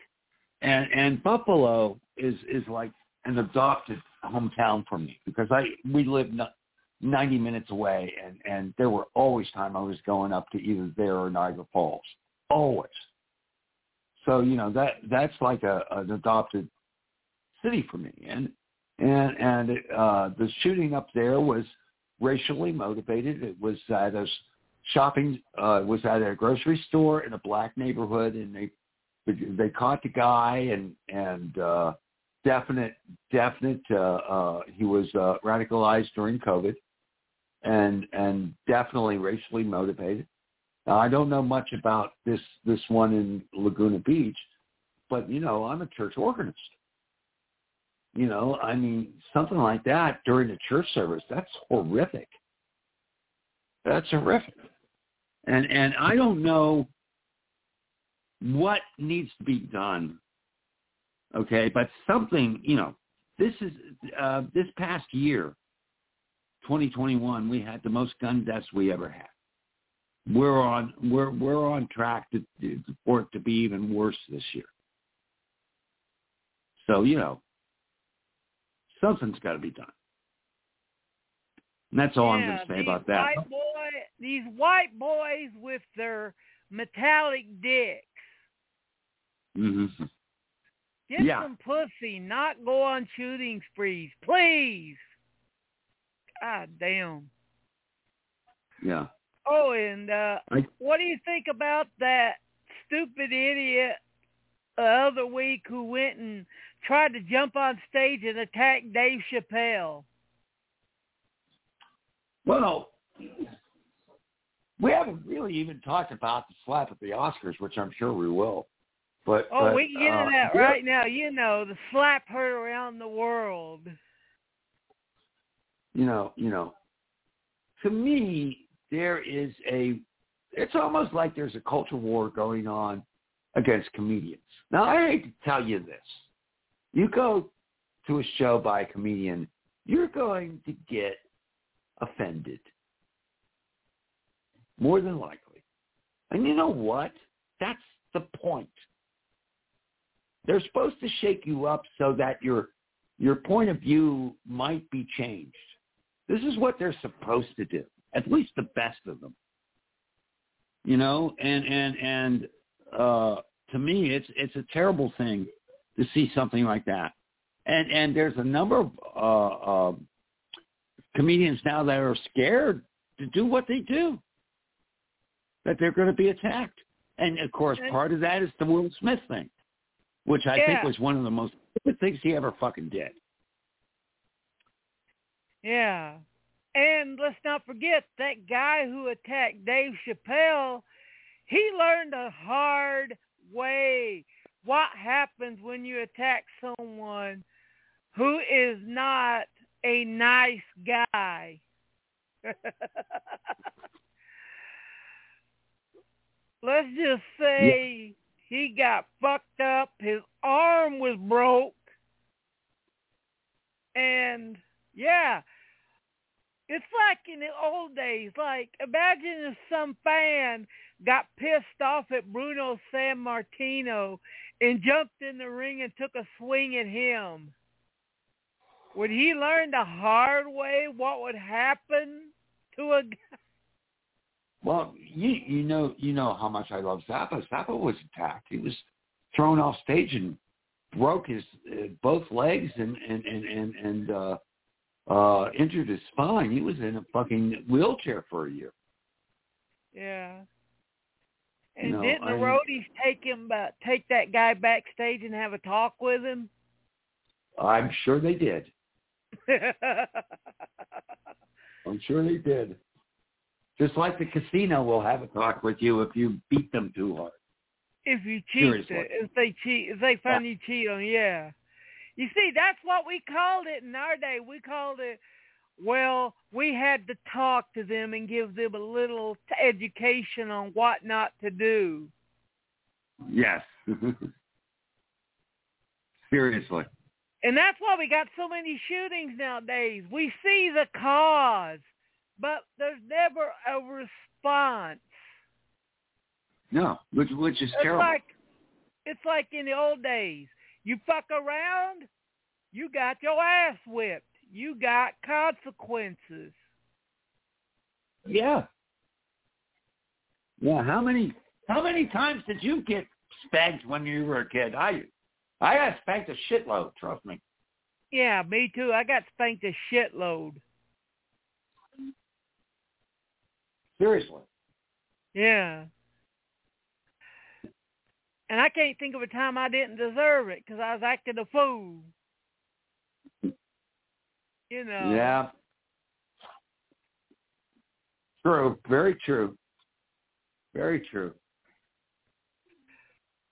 [SPEAKER 3] and and Buffalo is is like an adopted hometown for me because I we lived no- ninety minutes away, and and there were always time I was going up to either there or Niagara Falls, always. So you know that that's like a an adopted city for me, and and and uh, the shooting up there was racially motivated. It was at a shopping, uh, was at a grocery store in a black neighborhood, and they they caught the guy, and and uh, definite definite uh, uh, he was uh, radicalized during COVID, and and definitely racially motivated. Now, I don't know much about this this one in Laguna Beach, but you know I'm a church organist. You know, I mean, something like that during a church service, that's horrific. That's horrific. And and I don't know what needs to be done. Okay, but something, you know, this is uh this past year, 2021, we had the most gun deaths we ever had. We're on we're we're on track to, to for it to be even worse this year. So, you know, something's got to be done. And that's all
[SPEAKER 2] yeah,
[SPEAKER 3] I'm going to say about that.
[SPEAKER 2] White boy, these white boys with their metallic dicks.
[SPEAKER 3] Mm-hmm.
[SPEAKER 2] Get
[SPEAKER 3] Yeah.
[SPEAKER 2] some pussy, not go on shooting sprees, please. God damn.
[SPEAKER 3] Yeah.
[SPEAKER 2] Oh, and uh,
[SPEAKER 3] I-
[SPEAKER 2] what do you think about that stupid idiot the other week who went and tried to jump on stage and attack Dave Chappelle?
[SPEAKER 3] Well, we haven't really even talked about the slap at the Oscars, which I'm sure we will. But
[SPEAKER 2] Oh,
[SPEAKER 3] but,
[SPEAKER 2] we can get
[SPEAKER 3] uh,
[SPEAKER 2] into that right now. You know, the slap heard around the world.
[SPEAKER 3] You know, you know. To me, there is a. It's almost like there's a culture war going on against comedians. Now, I hate to tell you this. You go to a show by a comedian, you're going to get offended. More than likely. And you know what? That's the point. They're supposed to shake you up so that your your point of view might be changed. This is what they're supposed to do. At least the best of them. You know, and and and uh to me it's it's a terrible thing to see something like that. And and there's a number of uh, uh comedians now that are scared to do what they do. That they're going to be attacked. And of course, part of that is the Will Smith thing, which I think was one of the most stupid things he ever fucking did.
[SPEAKER 2] Yeah. And let's not forget that guy who attacked Dave Chappelle, he learned a hard way what happens when you attack someone who is not a nice guy. Let's just say he got fucked up, his arm was broke, and yeah, it's like in the old days. Like imagine if some fan got pissed off at Bruno Sammartino and jumped in the ring and took a swing at him. Would he learn the hard way what would happen to a guy?
[SPEAKER 3] Well, you you know you know how much I love Zappa. Zappa was attacked. He was thrown off stage and broke his uh, both legs and and and and, and uh, uh, injured his spine. He was in a fucking wheelchair for a year.
[SPEAKER 2] Yeah. And
[SPEAKER 3] No,
[SPEAKER 2] didn't the
[SPEAKER 3] I-
[SPEAKER 2] roadies take him, uh, take that guy backstage and have a talk with him?
[SPEAKER 3] I'm sure they did. I'm sure they did. Just like the casino will have a talk with you if you beat them too hard.
[SPEAKER 2] if you cheat, if they cheat, if they find you cheating, yeah. You see, that's what we called it in our day. We called it. Well, we had to talk to them and give them a little t- education on what not to do.
[SPEAKER 3] Yes. Seriously.
[SPEAKER 2] And that's why we got so many shootings nowadays. We see the cause, but there's never a response.
[SPEAKER 3] No, which which is
[SPEAKER 2] It's
[SPEAKER 3] terrible.
[SPEAKER 2] like it's like in the old days. You fuck around, you got your ass whipped. You got consequences.
[SPEAKER 3] Yeah. Yeah. How many how many times did you get spanked when you were a kid? I I got spanked a shitload. Trust me.
[SPEAKER 2] Yeah, me too. I got spanked a shitload.
[SPEAKER 3] Seriously.
[SPEAKER 2] Yeah. And I can't think of a time I didn't deserve it because I was acting a fool. You know.
[SPEAKER 3] Yeah. True. Very true. Very true.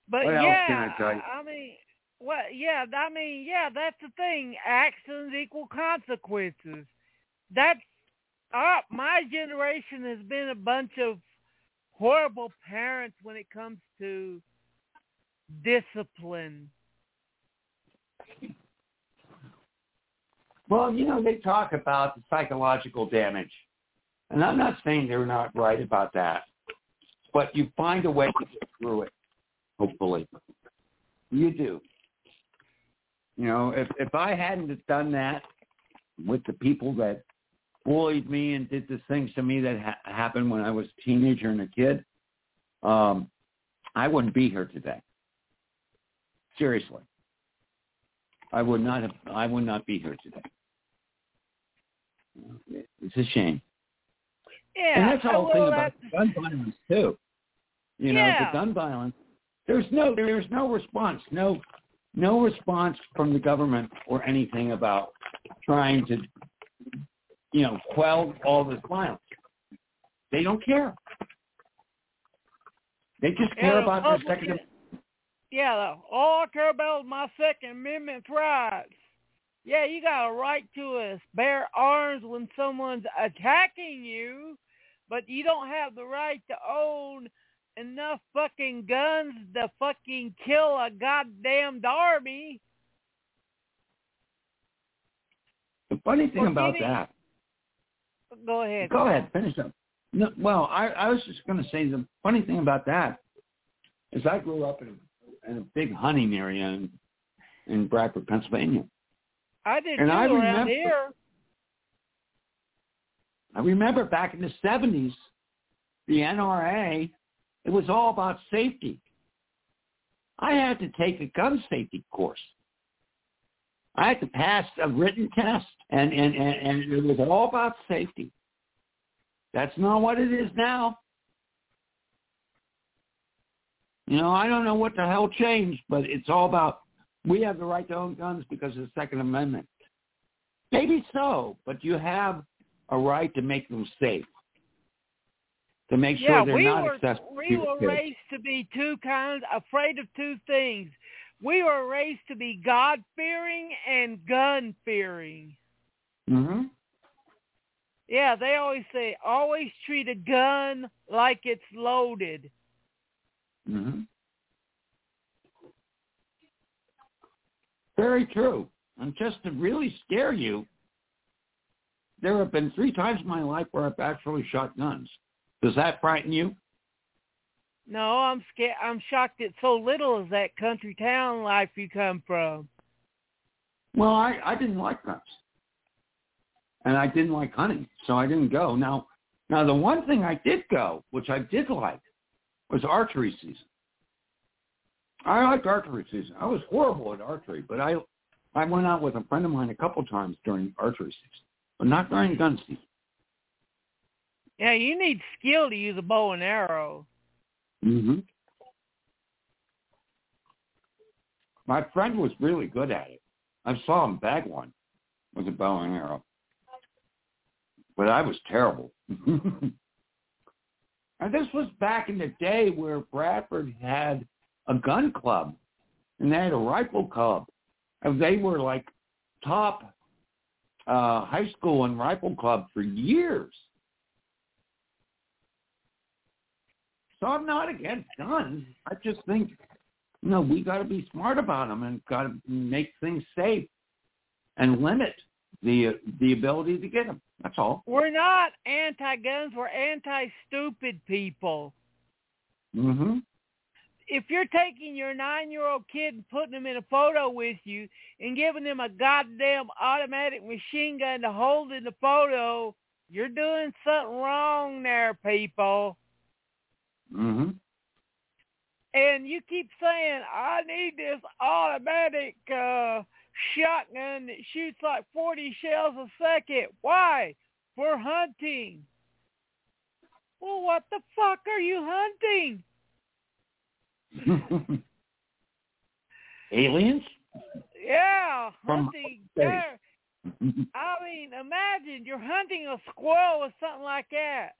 [SPEAKER 2] But
[SPEAKER 3] What
[SPEAKER 2] yeah,
[SPEAKER 3] I?
[SPEAKER 2] I mean, what? Yeah, I mean, yeah, that's the thing. Actions equal consequences. That's uh, my generation has been a bunch of horrible parents when it comes to discipline.
[SPEAKER 3] Well, you know, they talk about the psychological damage. And I'm not saying they're not right about that. But you find a way to get through it, hopefully. You do. You know, if if I hadn't have done that with the people that bullied me and did the things to me that ha- happened when I was a teenager and a kid, um, I wouldn't be here today. Seriously. I would not have I would not be here today. It's a shame.
[SPEAKER 2] Yeah,
[SPEAKER 3] and that's the whole thing about
[SPEAKER 2] that's-
[SPEAKER 3] gun violence too. You know,
[SPEAKER 2] Yeah.
[SPEAKER 3] the gun violence. There's no there's no response, no no response from the government or anything about trying to you know, quell all this violence. They don't care. They just care about their second
[SPEAKER 2] Yeah, all oh, I care about is my Second Amendment rights. Yeah, you got a right to bear arms when someone's attacking you, but you don't have the right to own enough fucking guns to fucking kill a goddamn army.
[SPEAKER 3] the funny thing about that
[SPEAKER 2] Go ahead.
[SPEAKER 3] Go ahead, finish up. No, well, I, I was just going to say the funny thing about that is I grew up in a, in a big hunting area in, in Bradford, Pennsylvania.
[SPEAKER 2] I did
[SPEAKER 3] and
[SPEAKER 2] too
[SPEAKER 3] I
[SPEAKER 2] around
[SPEAKER 3] remember-
[SPEAKER 2] here.
[SPEAKER 3] I remember back in the 70s, the NRA, it was all about safety. I had to take a gun safety course. I had to pass a written test, and, and, and, and it was all about safety. That's not what it is now. You know, I don't know what the hell changed, but it's all about we have the right to own guns because of the Second Amendment. Maybe so, but you have a right to make them safe, to make sure
[SPEAKER 2] yeah,
[SPEAKER 3] they're
[SPEAKER 2] we
[SPEAKER 3] not
[SPEAKER 2] were
[SPEAKER 3] accessible
[SPEAKER 2] we were raised to be two kinds, afraid of two things. We were raised to be God fearing and gun fearing.
[SPEAKER 3] hmm
[SPEAKER 2] Yeah, they always say always treat a gun like it's loaded.
[SPEAKER 3] hmm Very true. And just to really scare you, there have been three times in my life where I've actually shot guns. Does that frighten you?
[SPEAKER 2] No, I'm scared. I'm shocked at so little as that country town life you come from.
[SPEAKER 3] Well, I, I didn't like guns. And I didn't like hunting, so I didn't go. Now, now the one thing I did go, which I did like, was archery season. I liked archery season. I was horrible at archery, but I I went out with a friend of mine a couple times during archery season, but not during gun season.
[SPEAKER 2] Yeah, you need skill to use a bow and arrow.
[SPEAKER 3] Hmm My friend was really good at it. I saw him bag one with a bow and arrow. But I was terrible. and this was back in the day where Bradford had a gun club and they had a rifle club. And they were like top uh, high school and rifle club for years. So I'm not against guns. I just think, you know, we got to be smart about them and got to make things safe and limit the the ability to get them. That's all.
[SPEAKER 2] We're not anti-guns. We're anti-stupid people.
[SPEAKER 3] hmm
[SPEAKER 2] If you're taking your nine-year-old kid and putting him in a photo with you and giving him a goddamn automatic machine gun to hold in the photo, you're doing something wrong there, people.
[SPEAKER 3] Hmm
[SPEAKER 2] And you keep saying, I need this automatic uh, shotgun that shoots like 40 shells a second. Why? For hunting. Well, what the fuck are you hunting?
[SPEAKER 3] Aliens?
[SPEAKER 2] Yeah, hunting. There. I mean, imagine you're hunting a squirrel or something like that.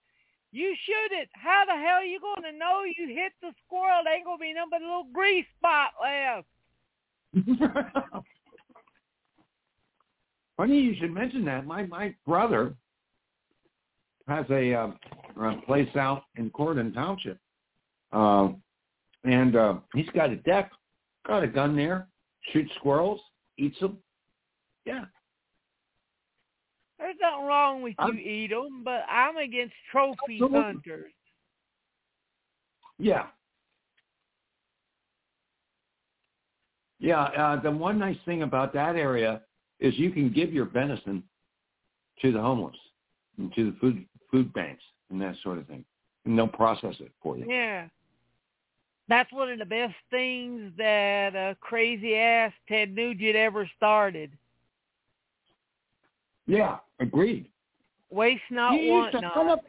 [SPEAKER 2] You shoot it. How the hell are you going to know you hit the squirrel? There ain't going to be nothing but a little grease spot left.
[SPEAKER 3] Funny you should mention that. My my brother has a, uh, a place out in Corydon Township, uh, and uh, he's got a deck, got a gun there, shoots squirrels, eats them. Yeah,
[SPEAKER 2] There's nothing wrong with you
[SPEAKER 3] I'm-
[SPEAKER 2] eat 'em, but I'm against trophy
[SPEAKER 3] Absolutely.
[SPEAKER 2] hunters.
[SPEAKER 3] yeah, yeah. Uh, the one nice thing about that area is you can give your venison to the homeless. into the food food banks and that sort of thing, and they'll process it for you.
[SPEAKER 2] Yeah. That's one of the best things that a crazy ass Ted Nugent ever started.
[SPEAKER 3] Yeah, agreed.
[SPEAKER 2] Waste not,
[SPEAKER 3] he
[SPEAKER 2] want
[SPEAKER 3] used to
[SPEAKER 2] not.
[SPEAKER 3] hunt up.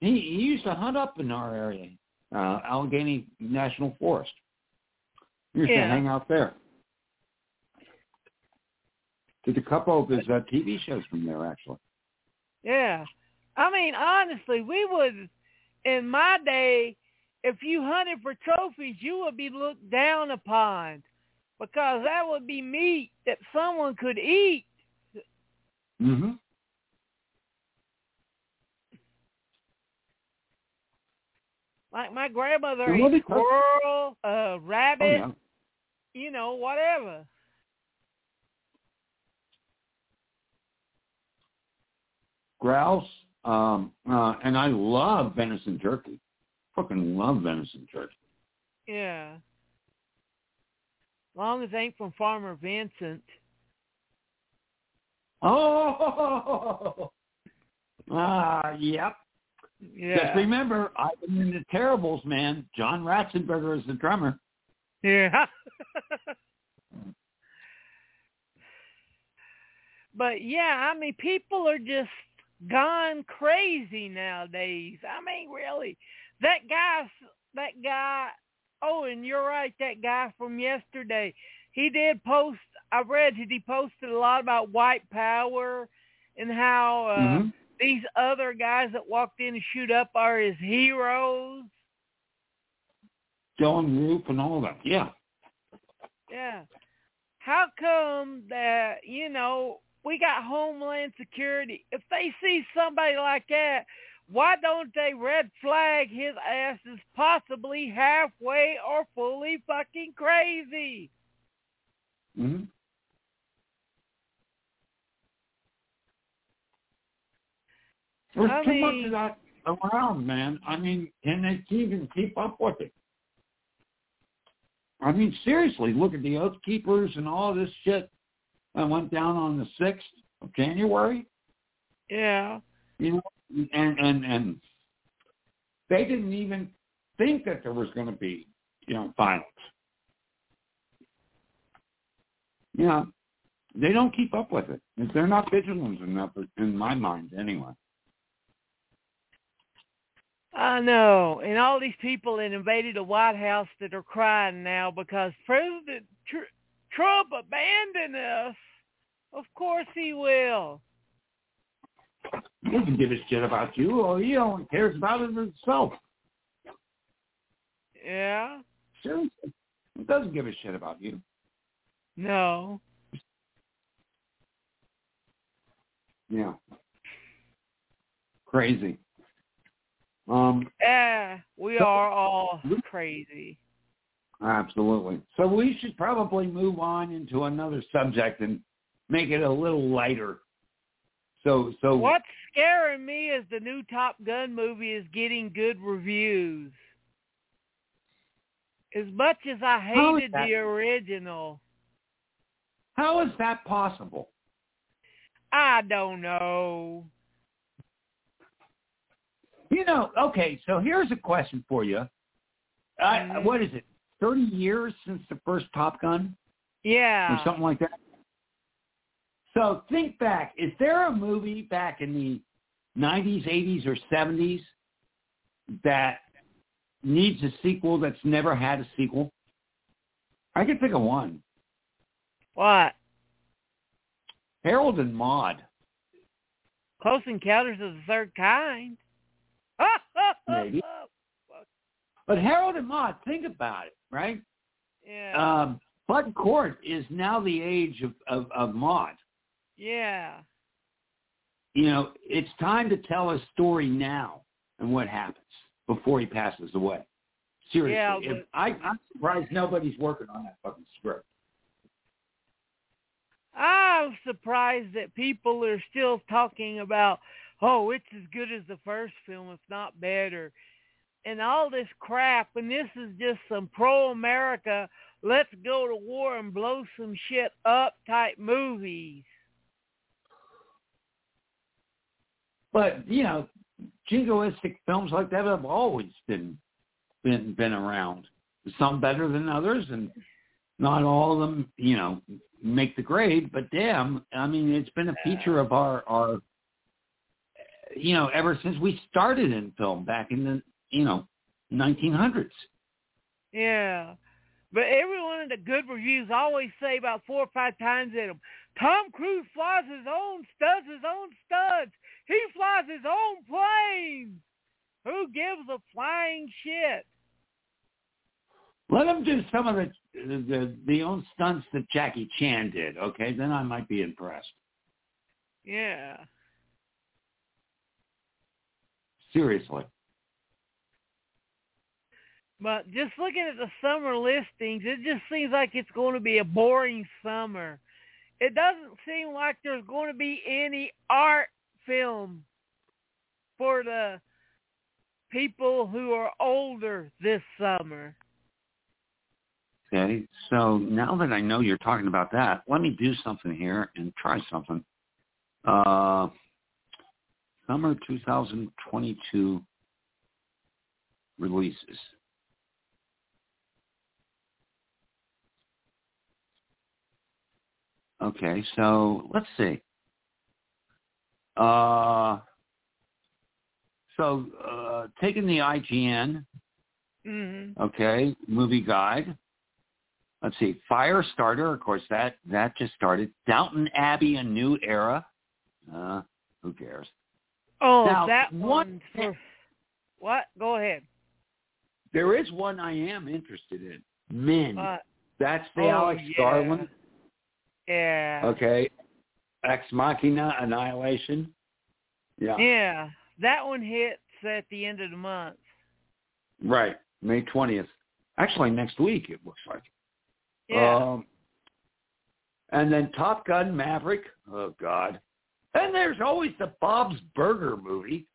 [SPEAKER 3] He, he used to hunt up in our area, uh, Allegheny National Forest. He used
[SPEAKER 2] Yeah.
[SPEAKER 3] to hang out there. Did a couple of his uh, TV shows from there, actually.
[SPEAKER 2] Yeah. I mean, honestly, we would, in my day, if you hunted for trophies, you would be looked down upon because that would be meat that someone could eat.
[SPEAKER 3] Mm-hmm.
[SPEAKER 2] Like my grandmother
[SPEAKER 3] Well,
[SPEAKER 2] ate
[SPEAKER 3] because-
[SPEAKER 2] squirrel, uh,
[SPEAKER 3] Oh,
[SPEAKER 2] rabbit,
[SPEAKER 3] yeah.
[SPEAKER 2] you know, whatever.
[SPEAKER 3] Grouse, um, uh, and I love venison jerky. Fucking love venison jerky.
[SPEAKER 2] Yeah. Long as it ain't from Farmer Vincent.
[SPEAKER 3] Oh, ah, yep.
[SPEAKER 2] Yeah.
[SPEAKER 3] Just remember, I've been in the Terribles, man. John Ratzenberger is the drummer.
[SPEAKER 2] Yeah. but yeah, I mean, people are just gone crazy nowadays. I mean, really, that guy, that guy. Oh, and you're right. That guy from yesterday, he did post. I read that he posted a lot about white power and how uh,
[SPEAKER 3] Mhm.
[SPEAKER 2] these other guys that walked in to shoot up are his heroes.
[SPEAKER 3] Dylann Roof and all that. Yeah.
[SPEAKER 2] Yeah. How come that, you know, we got Homeland Security. If they see somebody like that, why don't they red flag his ass as possibly halfway or fully fucking crazy?
[SPEAKER 3] hmm There's
[SPEAKER 2] I
[SPEAKER 3] too much of that around, man. I mean, can they even keep up with it? I mean, seriously, look at the Oath Keepers and all this shit that went down on the 6th of January.
[SPEAKER 2] Yeah.
[SPEAKER 3] you know, and and and they didn't even think that there was going to be, you know, violence. You know, they don't keep up with it. They're not vigilant enough, in my mind, anyway.
[SPEAKER 2] I know. And all these people that invaded the White House that are crying now because President Tr- Trump abandoned us. Of course he will.
[SPEAKER 3] He doesn't give a shit about you, or he only cares about it himself.
[SPEAKER 2] Yeah.
[SPEAKER 3] Seriously, he doesn't give a shit about you.
[SPEAKER 2] No.
[SPEAKER 3] Yeah, crazy. Um,
[SPEAKER 2] Yeah, we
[SPEAKER 3] So-
[SPEAKER 2] are all crazy.
[SPEAKER 3] Absolutely. So we should probably move on into another subject and make it a little lighter. So so
[SPEAKER 2] What's scaring me is the new Top Gun movie is getting good reviews. As much as I hated the original,
[SPEAKER 3] how is that possible?
[SPEAKER 2] I don't know.
[SPEAKER 3] You know, okay, so here's a question for you. I,
[SPEAKER 2] Mhm.
[SPEAKER 3] what is it? 30 years since the first Top Gun
[SPEAKER 2] Yeah, or
[SPEAKER 3] something like that? So think back. Is there a movie back in the 90s, 80s, or 70s that needs a sequel that's never had a sequel? I can think of one.
[SPEAKER 2] What?
[SPEAKER 3] Harold and Maude.
[SPEAKER 2] Close Encounters of the Third Kind.
[SPEAKER 3] Maybe. But Harold and Maude, think about it, right?
[SPEAKER 2] Yeah.
[SPEAKER 3] Um, Bud Cort is now the age of, of, of Maude.
[SPEAKER 2] yeah.
[SPEAKER 3] You know, it's time to tell a story now and what happens before he passes away. Seriously.
[SPEAKER 2] Yeah,
[SPEAKER 3] if, I, I'm surprised nobody's working on that fucking script.
[SPEAKER 2] I'm surprised that people are still talking about, oh, it's as good as the first film, if not better, and all this crap. And this is just some pro-America, let's go to war and blow some shit up type movies.
[SPEAKER 3] But you know, jingoistic films like that have always been been been around. Some better than others, and not all of them, you know, make the grade. But damn, I mean, it's been a feature of our our, you know, ever since we started in film back in the you know 1900s.
[SPEAKER 2] Yeah. But every one of the good reviews always say about four or five times in them, Tom Cruise flies his own studs, his own studs. He flies his own planes. Who gives a flying shit?
[SPEAKER 3] Let him do some of the the the own stunts that Jackie Chan did. Okay, then I might be impressed.
[SPEAKER 2] Yeah.
[SPEAKER 3] Seriously.
[SPEAKER 2] But just looking at the summer listings, it just seems like it's going to be a boring summer. It doesn't seem like there's going to be any art film for the people who are older this summer.
[SPEAKER 3] Okay, so now that I know you're talking about that, let me do something here and try something. Uh, summer 2022 releases. Okay, so let's see. Uh, so uh, taking the IGN,
[SPEAKER 2] mm-hmm.
[SPEAKER 3] okay, movie guide. Let's see, Firestarter, of course that that just started. Downton Abbey, a new era. Uh, who cares?
[SPEAKER 2] Oh,
[SPEAKER 3] now,
[SPEAKER 2] that
[SPEAKER 3] one.
[SPEAKER 2] For, what? Go ahead.
[SPEAKER 3] There is one I am interested in. Men.
[SPEAKER 2] Uh,
[SPEAKER 3] That's the
[SPEAKER 2] oh,
[SPEAKER 3] Alex
[SPEAKER 2] yeah.
[SPEAKER 3] Garland.
[SPEAKER 2] Yeah.
[SPEAKER 3] Okay. Ex Machina Annihilation. Yeah.
[SPEAKER 2] Yeah. That one hits at the end of the month.
[SPEAKER 3] Right. May 20th. Actually, next week, it looks like.
[SPEAKER 2] Yeah.
[SPEAKER 3] Um, and then Top Gun Maverick. Oh, God. And there's always the Bob's Burger movie.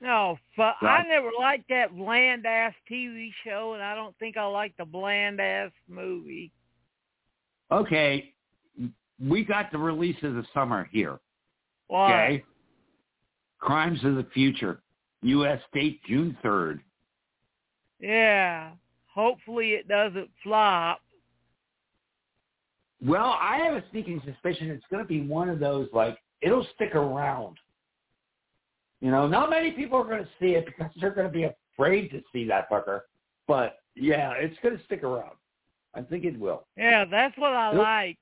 [SPEAKER 2] no, but I never liked that bland ass TV show, and I don't think I like the bland ass movie.
[SPEAKER 3] Okay. We got the release of the summer here.
[SPEAKER 2] Why?
[SPEAKER 3] Okay. Crimes of the Future. U.S. date June 3rd.
[SPEAKER 2] Yeah. Hopefully it doesn't flop.
[SPEAKER 3] Well, I have a sneaking suspicion it's going to be one of those, like, it'll stick around. You know, not many people are going to see it because they're going to be afraid to see that fucker. But, yeah, it's going to stick around. I think it will.
[SPEAKER 2] Yeah, that's what I
[SPEAKER 3] Nope.
[SPEAKER 2] like.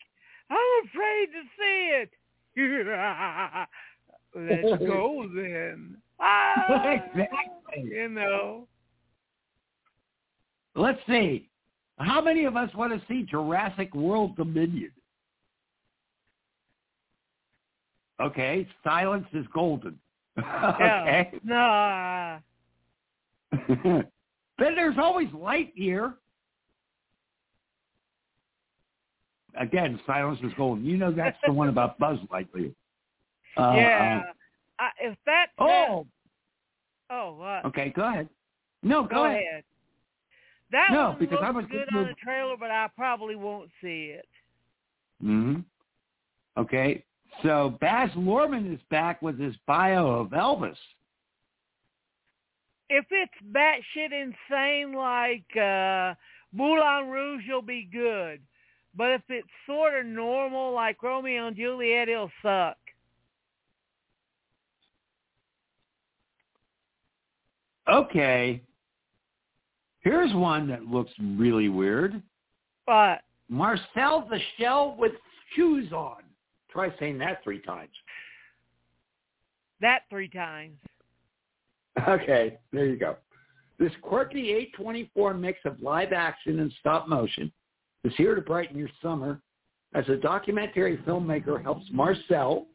[SPEAKER 2] I'm afraid to see it. Let's go then. Ah,
[SPEAKER 3] exactly.
[SPEAKER 2] You know.
[SPEAKER 3] Let's see. How many of us want to see Jurassic World Dominion? Okay, silence is golden. Okay.
[SPEAKER 2] Nah.
[SPEAKER 3] then there's always Lightyear. Again, silence is golden. You know that's the one about Buzz Lightyear. Uh,
[SPEAKER 2] yeah. I, if that.
[SPEAKER 3] uh, oh,
[SPEAKER 2] Oh, what?
[SPEAKER 3] okay. Go ahead. No, go,
[SPEAKER 2] Go
[SPEAKER 3] ahead.
[SPEAKER 2] ahead. That
[SPEAKER 3] No,
[SPEAKER 2] one
[SPEAKER 3] because
[SPEAKER 2] looks
[SPEAKER 3] I was
[SPEAKER 2] good on the trailer, but I probably won't see it.
[SPEAKER 3] hmm Okay. So Baz Luhrmann is back with his bio of Elvis.
[SPEAKER 2] If it's batshit insane like uh Moulin Rouge, you'll be good. But if it's sort of normal like Romeo and Juliet, it'll suck.
[SPEAKER 3] Okay. Here's one that looks really weird.
[SPEAKER 2] But
[SPEAKER 3] Marcel the Shell with shoes on. Try saying that three times.
[SPEAKER 2] that three times.
[SPEAKER 3] Okay, there you go. This quirky A24 mix of live action and stop motion is here to brighten your summer as a documentary filmmaker helps Marcel,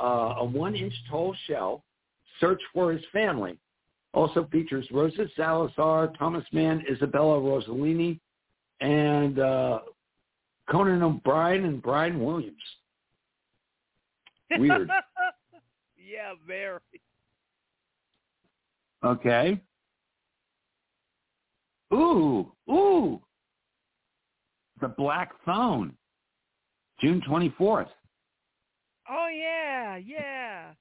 [SPEAKER 3] uh, a one-inch tall shell, search for his family. Also features Rosa Salazar, Thomas Mann, Isabella Rossellini, and uh, Conan O'Brien and Brian Williams. Weird.
[SPEAKER 2] yeah, very.
[SPEAKER 3] Okay. Ooh, ooh. The Black Phone. June 24th.
[SPEAKER 2] Oh yeah, yeah.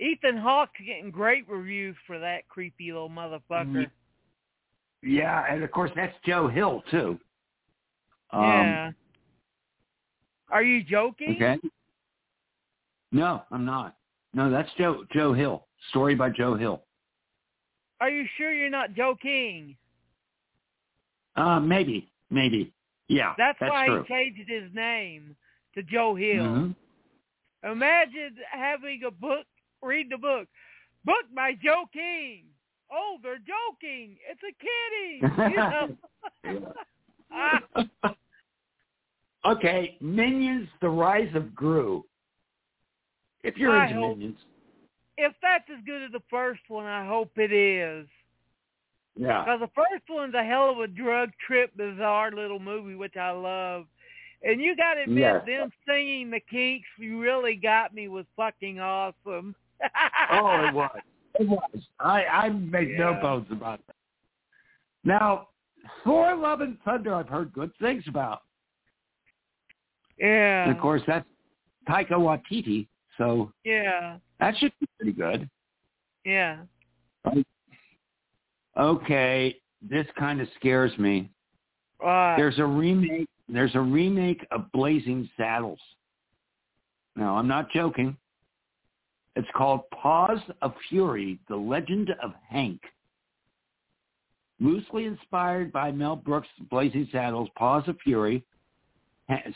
[SPEAKER 2] Ethan Hawke's getting great reviews for that creepy little motherfucker.
[SPEAKER 3] Yeah, and of course that's Joe Hill too. Um,
[SPEAKER 2] yeah. Are you joking?
[SPEAKER 3] Okay. No, I'm not. No, that's Joe Joe Hill. Story by Joe Hill.
[SPEAKER 2] Are you sure you're not joking?
[SPEAKER 3] Uh, maybe, maybe. Yeah,
[SPEAKER 2] That's,
[SPEAKER 3] that's
[SPEAKER 2] why
[SPEAKER 3] true.
[SPEAKER 2] he changed his name to Joe Hill.
[SPEAKER 3] Mhm.
[SPEAKER 2] Imagine having a book, read the book, book by Joe King. Oh, they're joking. It's a kidding. You know? Ah,
[SPEAKER 3] okay, Minions: The Rise of Gru. If you're
[SPEAKER 2] I
[SPEAKER 3] into
[SPEAKER 2] hope-
[SPEAKER 3] Minions,
[SPEAKER 2] if that's as good as the first one, I hope it is.
[SPEAKER 3] yeah,
[SPEAKER 2] Because the first one's a hell of a drug trip, bizarre little movie, which I love. And you got to admit, them singing the Kinks, you really got me was fucking awesome.
[SPEAKER 3] Oh, it was. It was. I I make no bones about that. Now, Thor: Love and Thunder, I've heard good things about.
[SPEAKER 2] Yeah.
[SPEAKER 3] And of course, that's Taika Waititi, so
[SPEAKER 2] Yeah.
[SPEAKER 3] that should be pretty good.
[SPEAKER 2] Yeah.
[SPEAKER 3] Okay, this kind of scares me.
[SPEAKER 2] Right.
[SPEAKER 3] There's a remake. There's a remake of Blazing Saddles. No, I'm not joking. It's called Paws of Fury: The Legend of Hank. Loosely inspired by Mel Brooks' Blazing Saddles, Paws of Fury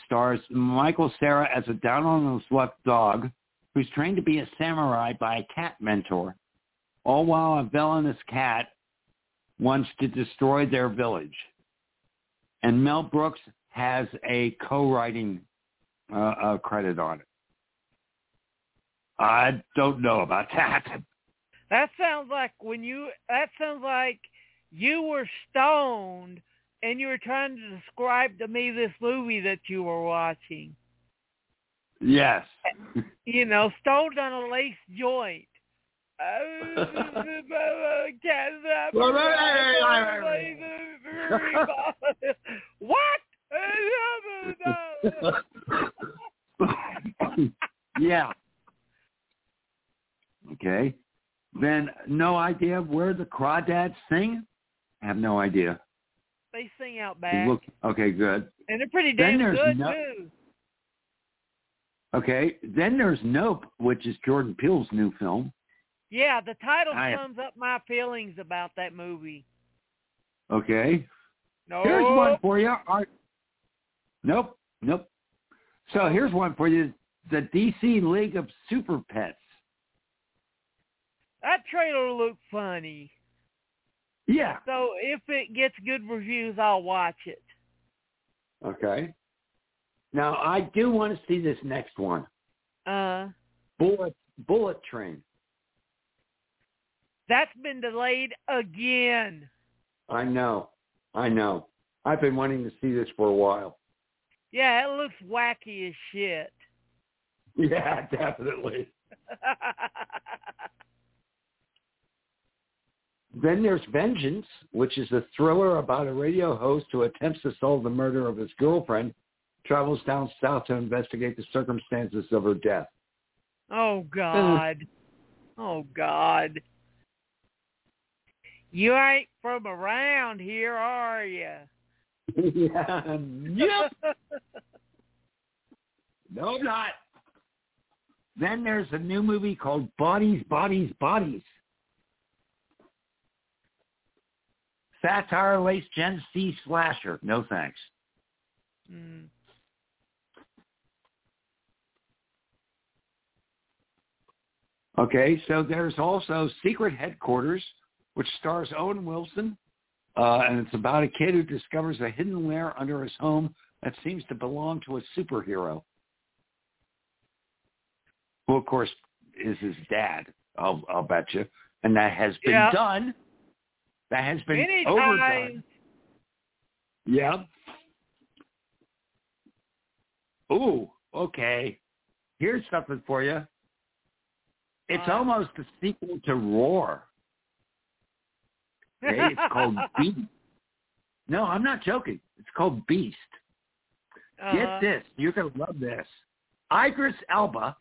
[SPEAKER 3] stars Michael Cera as a down-on-his-luck dog who's trained to be a samurai by a cat mentor, all while a villainous cat wants to destroy their village. And Mel Brooks has a co-writing uh, uh, credit on it. I don't know about that.
[SPEAKER 2] That sounds like when you. That sounds like you were stoned and you were trying to describe to me this movie that you were watching.
[SPEAKER 3] Yes.
[SPEAKER 2] You know, stoned on a lace joint. what?
[SPEAKER 3] yeah. Okay. Then no idea where the crawdads sing? I have no idea.
[SPEAKER 2] They sing out back,
[SPEAKER 3] Look, okay, good.
[SPEAKER 2] and they're pretty damn good
[SPEAKER 3] no-
[SPEAKER 2] too.
[SPEAKER 3] Okay. Then there's Nope, which is Jordan Peele's new film.
[SPEAKER 2] Yeah, the title
[SPEAKER 3] I-
[SPEAKER 2] sums up my feelings about that movie.
[SPEAKER 3] Okay.
[SPEAKER 2] No,
[SPEAKER 3] Here's one for you. Nope. Nope. So here's one for you. The DC League of Super Pets.
[SPEAKER 2] That trailer looked funny.
[SPEAKER 3] Yeah.
[SPEAKER 2] So if it gets good reviews, I'll watch it.
[SPEAKER 3] Okay. Now I do want to see this next one.
[SPEAKER 2] Uh,
[SPEAKER 3] Bullet Bullet Train.
[SPEAKER 2] that's been delayed again.
[SPEAKER 3] I know. I know. I've been wanting to see this for a while.
[SPEAKER 2] Yeah, it looks wacky as shit.
[SPEAKER 3] Yeah, definitely. Then there's Vengeance, which is a thriller about a radio host who attempts to solve the murder of his girlfriend, travels down south to investigate the circumstances of her death.
[SPEAKER 2] oh God. Mm. Oh God. You ain't from around here, are you?
[SPEAKER 3] yeah. Yep. No, I'm not. Then there's a new movie called Bodies, Bodies, Bodies. Satire laced Gen C slasher. No thanks.
[SPEAKER 2] Mm.
[SPEAKER 3] Okay, so there's also Secret Headquarters, which stars Owen Wilson, uh, and it's about a kid who discovers a hidden lair under his home that seems to belong to a superhero, who of course is his dad. I'll, I'll bet you, and that has been
[SPEAKER 2] Yeah.
[SPEAKER 3] done. That has been
[SPEAKER 2] Many
[SPEAKER 3] overdone. Yeah. Ooh, okay. Here's something for you. It's
[SPEAKER 2] Uh.
[SPEAKER 3] almost a sequel to Roar. Okay, it's called Beast. No, I'm not joking. It's called Beast.
[SPEAKER 2] Uh-huh.
[SPEAKER 3] Get this. You're going to love this. Idris Elba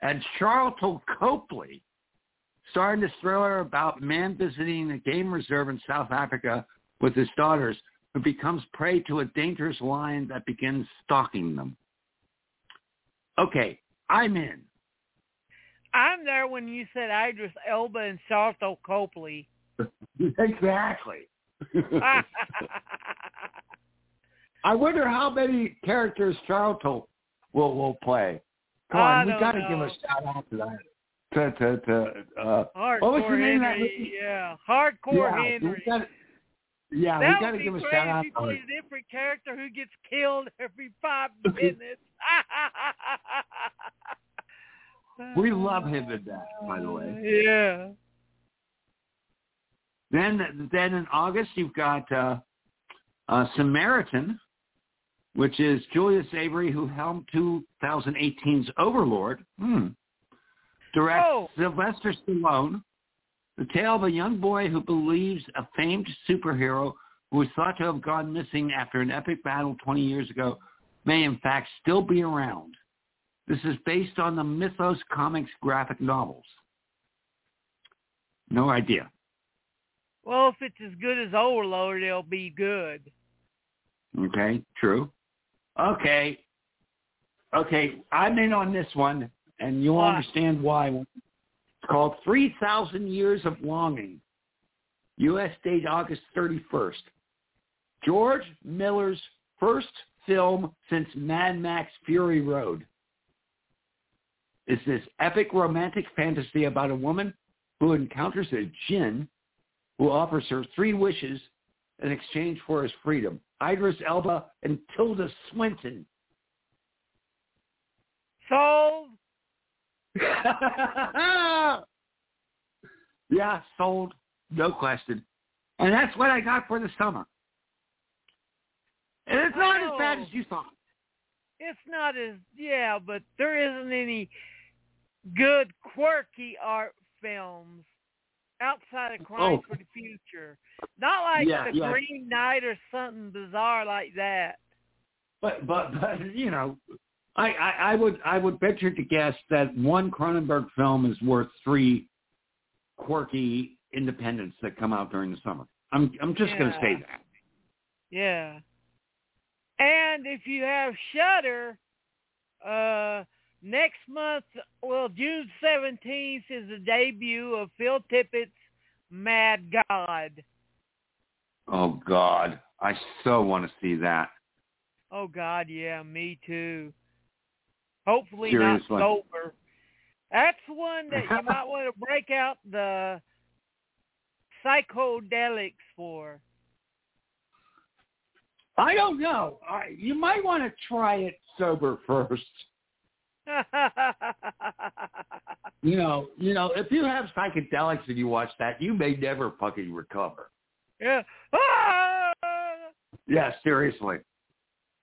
[SPEAKER 3] And Sharlto Copley starring this thriller about man visiting a game reserve in South Africa with his daughters who becomes prey to a dangerous lion that begins stalking them. Okay, I'm in.
[SPEAKER 2] I'm there when you said Idris Elba and Sharlto Copley.
[SPEAKER 3] exactly. I wonder how many characters Sharlto will will play. Come on, we got to give a shout out to that. To to to uh,
[SPEAKER 2] Hardcore
[SPEAKER 3] what was the name
[SPEAKER 2] Henry,
[SPEAKER 3] that?
[SPEAKER 2] yeah, Hardcore
[SPEAKER 3] yeah,
[SPEAKER 2] Henry.
[SPEAKER 3] We gotta, yeah,
[SPEAKER 2] that
[SPEAKER 3] we got to give
[SPEAKER 2] be
[SPEAKER 3] a shout out
[SPEAKER 2] he
[SPEAKER 3] to
[SPEAKER 2] plays a different character who gets killed every five minutes.
[SPEAKER 3] We love him in that, by the way.
[SPEAKER 2] Yeah.
[SPEAKER 3] Then then in August you've got uh, uh, Samaritan, which is Julius Avery who helmed 2018's Overlord. Hmm. Directs
[SPEAKER 2] Oh.
[SPEAKER 3] Sylvester Stallone. The tale of a young boy who believes a famed superhero who was thought to have gone missing after an epic battle 20 years ago may in fact still be around. This is based on the Mythos Comics graphic novels. No idea.
[SPEAKER 2] Well, if it's as good as Overlord, it'll be good.
[SPEAKER 3] Okay, true. Okay. Okay, I'm in on this one, and you'll understand why. It's called 3,000 Years of Longing. U.S. date August 31st. George Miller's first film since Mad Max Fury Road. Is this epic romantic fantasy about a woman who encounters a djinn who offers her three wishes in exchange for his freedom. Idris Elba and Tilda Swinton.
[SPEAKER 2] Sold.
[SPEAKER 3] yeah, sold. No question. And that's what I got for the summer. And it's not as bad
[SPEAKER 2] Oh.
[SPEAKER 3] as you thought.
[SPEAKER 2] It's not as yeah, but there isn't any good quirky art films outside of Crime
[SPEAKER 3] Oh.
[SPEAKER 2] for the Future. Not like
[SPEAKER 3] Yeah,
[SPEAKER 2] the
[SPEAKER 3] yeah.
[SPEAKER 2] Green Knight or something bizarre like that.
[SPEAKER 3] But but but you know, I, I, I would I would venture to guess that one Cronenberg film is worth three quirky independents that come out during the summer. I'm I'm just going to say that.
[SPEAKER 2] Yeah. And if you have Shudder, uh, next month, well, June seventeenth is the debut of Phil Tippett's Mad God.
[SPEAKER 3] Oh God, I so want to see that.
[SPEAKER 2] Oh God, yeah, me too. Hopefully
[SPEAKER 3] Seriously.
[SPEAKER 2] not sober. That's one that you might want to break out the psychedelics for.
[SPEAKER 3] I don't know. I, you might want to try it sober first. You know, you know, if you have psychedelics and you watch that, you may never fucking recover.
[SPEAKER 2] yeah. Ah!
[SPEAKER 3] Yeah, seriously.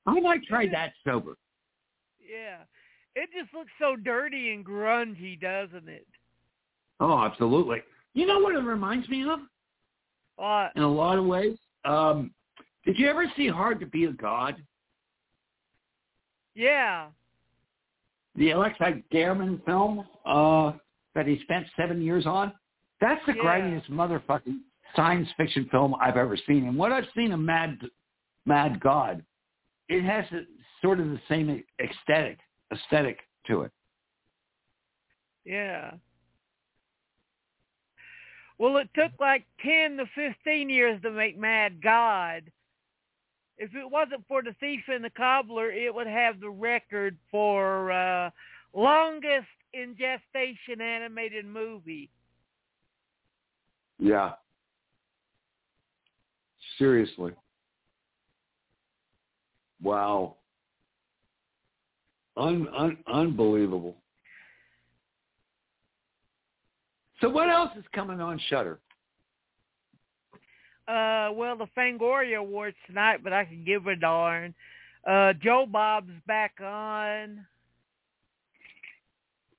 [SPEAKER 3] I might try that sober.
[SPEAKER 2] Yeah. It just looks so dirty and grungy, doesn't it?
[SPEAKER 3] Oh, absolutely. You know what it reminds me of?
[SPEAKER 2] What?
[SPEAKER 3] In a lot of ways. Um, did you ever see Hard to Be a God?
[SPEAKER 2] Yeah.
[SPEAKER 3] The Alexei German film uh, that he spent seven years on? That's the
[SPEAKER 2] Yeah.
[SPEAKER 3] grimiest motherfucking science fiction film I've ever seen. And what I've seen of Mad, Mad God, it has a, sort of the same aesthetic, aesthetic to it.
[SPEAKER 2] Yeah. Well, it took like 10 to 15 years to make Mad God. If it wasn't for The Thief and the Cobbler, it would have the record for uh, longest in gestation animated movie.
[SPEAKER 3] Yeah. Seriously. Wow. Un, un, unbelievable. So what else is coming on Shudder?
[SPEAKER 2] Uh, well, the Fangoria Awards tonight, but I can give a darn. Uh, Joe Bob's back on.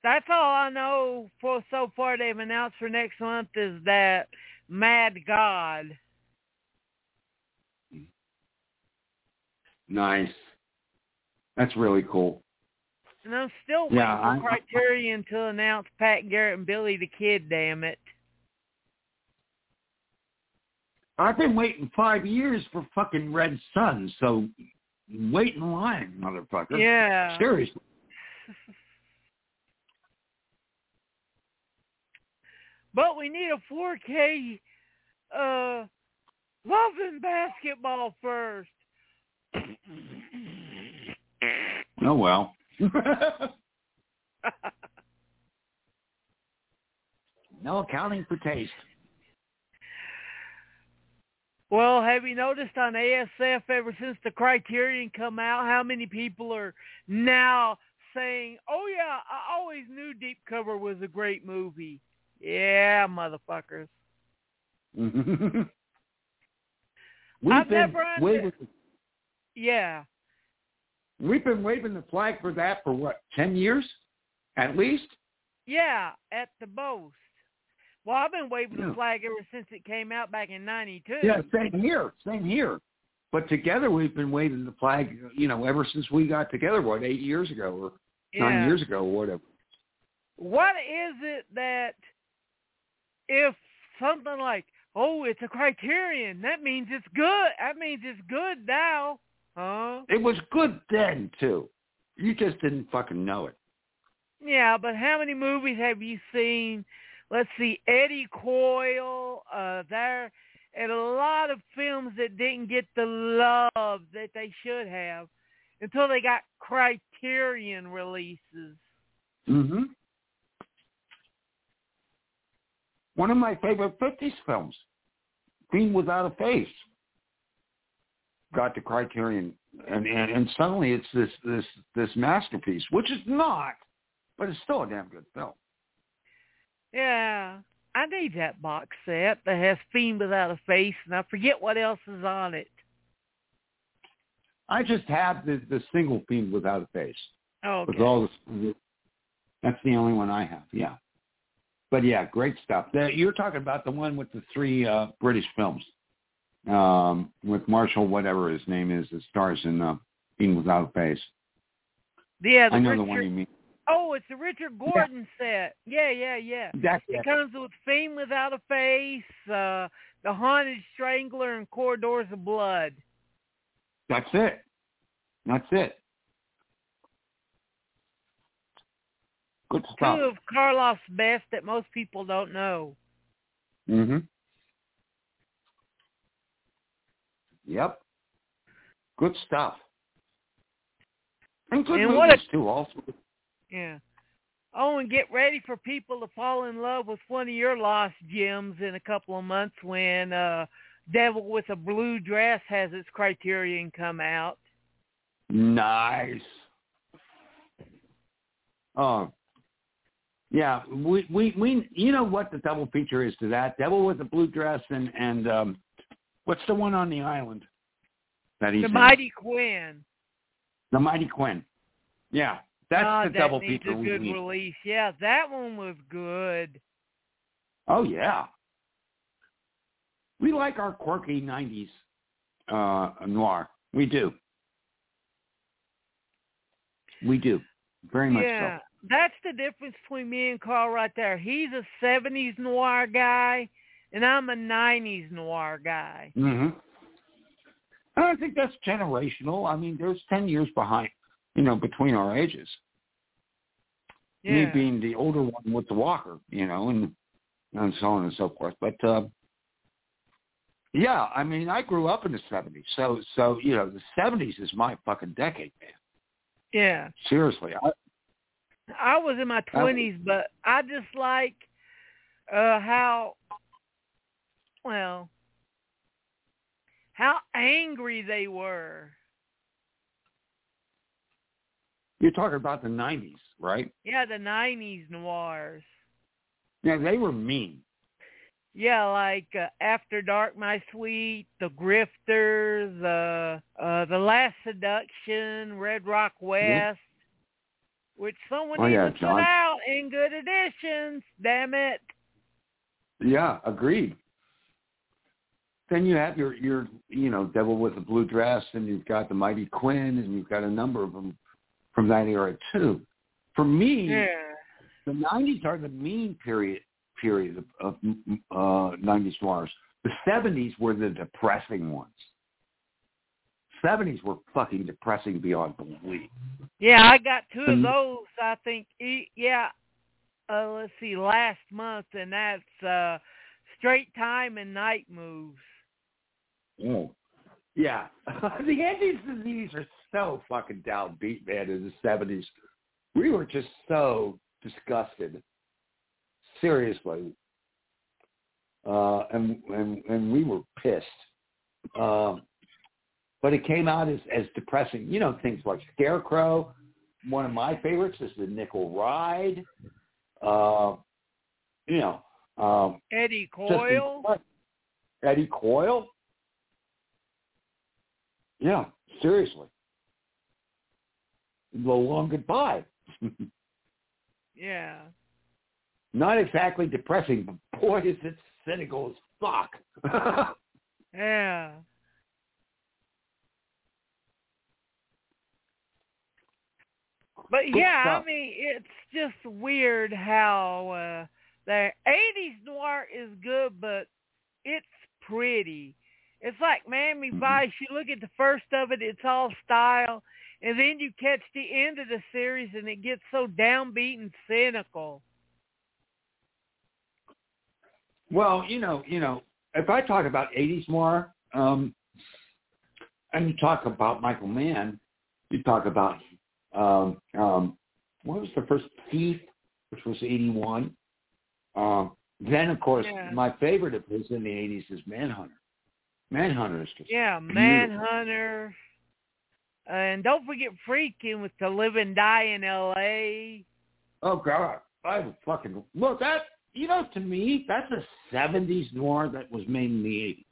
[SPEAKER 2] That's all I know for so far. They've announced for next month is that Mad God.
[SPEAKER 3] Nice. That's really cool.
[SPEAKER 2] And I'm still waiting
[SPEAKER 3] Yeah,
[SPEAKER 2] for
[SPEAKER 3] I-
[SPEAKER 2] Criterion to announce Pat Garrett and Billy the Kid. Damn it!
[SPEAKER 3] I've been waiting five years for fucking Red Sun, so wait in line, motherfucker.
[SPEAKER 2] Yeah.
[SPEAKER 3] Seriously.
[SPEAKER 2] But we need a 4K uh Love and Basketball first.
[SPEAKER 3] Oh well. no accounting for taste.
[SPEAKER 2] Well, have you noticed on ASF ever since the Criterion come out, how many people are now saying, "Oh yeah, I always knew Deep Cover was a great movie." Yeah, motherfuckers.
[SPEAKER 3] We've
[SPEAKER 2] I've
[SPEAKER 3] been
[SPEAKER 2] never under- Yeah.
[SPEAKER 3] We've been waving the flag for that for what, ten years? At least?
[SPEAKER 2] Yeah, at the most. Well, I've been waving
[SPEAKER 3] Yeah.
[SPEAKER 2] the flag ever since it came out back in '92.
[SPEAKER 3] Yeah, same here. Same here. But together we've been waving the flag, you know, ever since we got together, what, eight years ago or nine years ago or whatever.
[SPEAKER 2] What is it that if something like, oh, it's a criterion, that means it's good. That means it's good now. Huh?
[SPEAKER 3] It was good then too. You just didn't fucking know it.
[SPEAKER 2] Yeah, but how many movies have you seen? Let's see, Eddie Coyle, uh, there, and a lot of films that didn't get the love that they should have until they got criterion releases.
[SPEAKER 3] Mm-hmm. One of my favorite 50s films, Fiend Without a Face, got the Criterion, and, and and suddenly it's this this this masterpiece, which is not, but it's still a damn good film.
[SPEAKER 2] Yeah, I need that box set that has Fiend Without a Face, and I forget what else is on it.
[SPEAKER 3] I just have the the single Fiend Without a Face.
[SPEAKER 2] Oh,
[SPEAKER 3] With all the, that's the only one I have. Yeah, but yeah, great stuff. You're talking about the one with the three uh, British films, um, with Marshall, whatever his name is, that stars in uh, Fiend Without a Face.
[SPEAKER 2] yeah, the
[SPEAKER 3] I know
[SPEAKER 2] Richard,
[SPEAKER 3] the one you mean.
[SPEAKER 2] Oh, it's the Richard Gordon set. Yeah, yeah, yeah.
[SPEAKER 3] That's
[SPEAKER 2] It
[SPEAKER 3] it.
[SPEAKER 2] comes with Fiend Without a Face, uh, The Haunted Strangler, and Corridors of Blood.
[SPEAKER 3] That's it. That's it. Good stuff.
[SPEAKER 2] Two of Karloff's best that most people don't know.
[SPEAKER 3] Mhm. Yep. Good stuff. And good
[SPEAKER 2] And
[SPEAKER 3] movies
[SPEAKER 2] what a-
[SPEAKER 3] too. Also.
[SPEAKER 2] Yeah. Oh, and get ready for people to fall in love with one of your lost gems in a couple of months when uh Devil with a Blue Dress has its criterion come out.
[SPEAKER 3] Nice. Oh. Yeah, we we we you know what the double feature is to that? Devil with a blue dress and and um what's the one on the island that he's
[SPEAKER 2] the
[SPEAKER 3] in?
[SPEAKER 2] Mighty Quinn.
[SPEAKER 3] The Mighty Quinn. Yeah, that's
[SPEAKER 2] God,
[SPEAKER 3] the double
[SPEAKER 2] that needs
[SPEAKER 3] feature
[SPEAKER 2] a
[SPEAKER 3] we
[SPEAKER 2] good
[SPEAKER 3] need.
[SPEAKER 2] release. Yeah, that one was good.
[SPEAKER 3] Oh yeah. We like our quirky '90s uh, noir. We do. We do. Very much
[SPEAKER 2] yeah,
[SPEAKER 3] so.
[SPEAKER 2] that's the difference between me and Carl right there. He's a '70s noir guy, and I'm a '90s noir guy.
[SPEAKER 3] Mm-hmm. And I think that's generational. I mean, there's ten years behind, you know, between our ages.
[SPEAKER 2] Yeah.
[SPEAKER 3] Me being the older one with the walker, you know, and and so on and so forth. But uh, yeah, I mean, I grew up in the '70s, so so you know, the '70s is my fucking decade, man.
[SPEAKER 2] yeah.
[SPEAKER 3] Seriously, I,
[SPEAKER 2] I was in my twenties, but I just like uh how well how angry they were.
[SPEAKER 3] You're talking about the '90s, right?
[SPEAKER 2] Yeah, the nineties noirs.
[SPEAKER 3] Yeah, they were mean.
[SPEAKER 2] Yeah, like uh, After Dark, My Sweet, The Grifters, uh, uh, The Last Seduction, Red Rock West, which someone
[SPEAKER 3] Oh,
[SPEAKER 2] needs
[SPEAKER 3] yeah,
[SPEAKER 2] to put out in good editions. Damn it!
[SPEAKER 3] Yeah, agreed. Then you have your your you know Devil with the Blue Dress, and you've got the Mighty Quinn, and you've got a number of them from that era too. For me,
[SPEAKER 2] Yeah.
[SPEAKER 3] the '90s are the mean period period of, of uh, '90s noirs. The '70s were the depressing ones. '70s were fucking depressing beyond belief.
[SPEAKER 2] Yeah, I got two of those. I think. Yeah. Uh, let's see, last month, and that's uh, Straight Time and Night Moves.
[SPEAKER 3] Oh. Yeah. the Andes disease are so fucking downbeat, man, in the seventies. We were just so disgusted. Seriously. Uh and and and we were pissed. Um but it came out as, as depressing. You know, things like Scarecrow. One of my favorites is the Nickel Ride. Uh, you know, um,
[SPEAKER 2] Eddie Coyle.
[SPEAKER 3] Eddie Coyle. Yeah, seriously. The long goodbye.
[SPEAKER 2] Yeah.
[SPEAKER 3] Not exactly depressing, but boy, is it cynical as fuck.
[SPEAKER 2] Yeah. But
[SPEAKER 3] Good
[SPEAKER 2] yeah,
[SPEAKER 3] stuff.
[SPEAKER 2] I mean, it's just weird how uh the '80s noir is good, but it's pretty. It's like Miami
[SPEAKER 3] Mhm.
[SPEAKER 2] Vice. You look at the first of it; it's all style, and then you catch the end of the series, and it gets so downbeat and cynical.
[SPEAKER 3] well, you know, you know, if I talk about '80s more, um, and you talk about Michael Mann, you talk about um, um, what was the first Thief, which was '81. Um, then, of course,
[SPEAKER 2] Yeah.
[SPEAKER 3] my favorite of his in the '80s is Manhunter. Manhunter is just
[SPEAKER 2] Yeah. Manhunter, and don't forget Friedkin with the Live and Die in L.A.
[SPEAKER 3] Oh God, I would fucking look that. You know, to me, that's a '70s noir that was made in the '80s.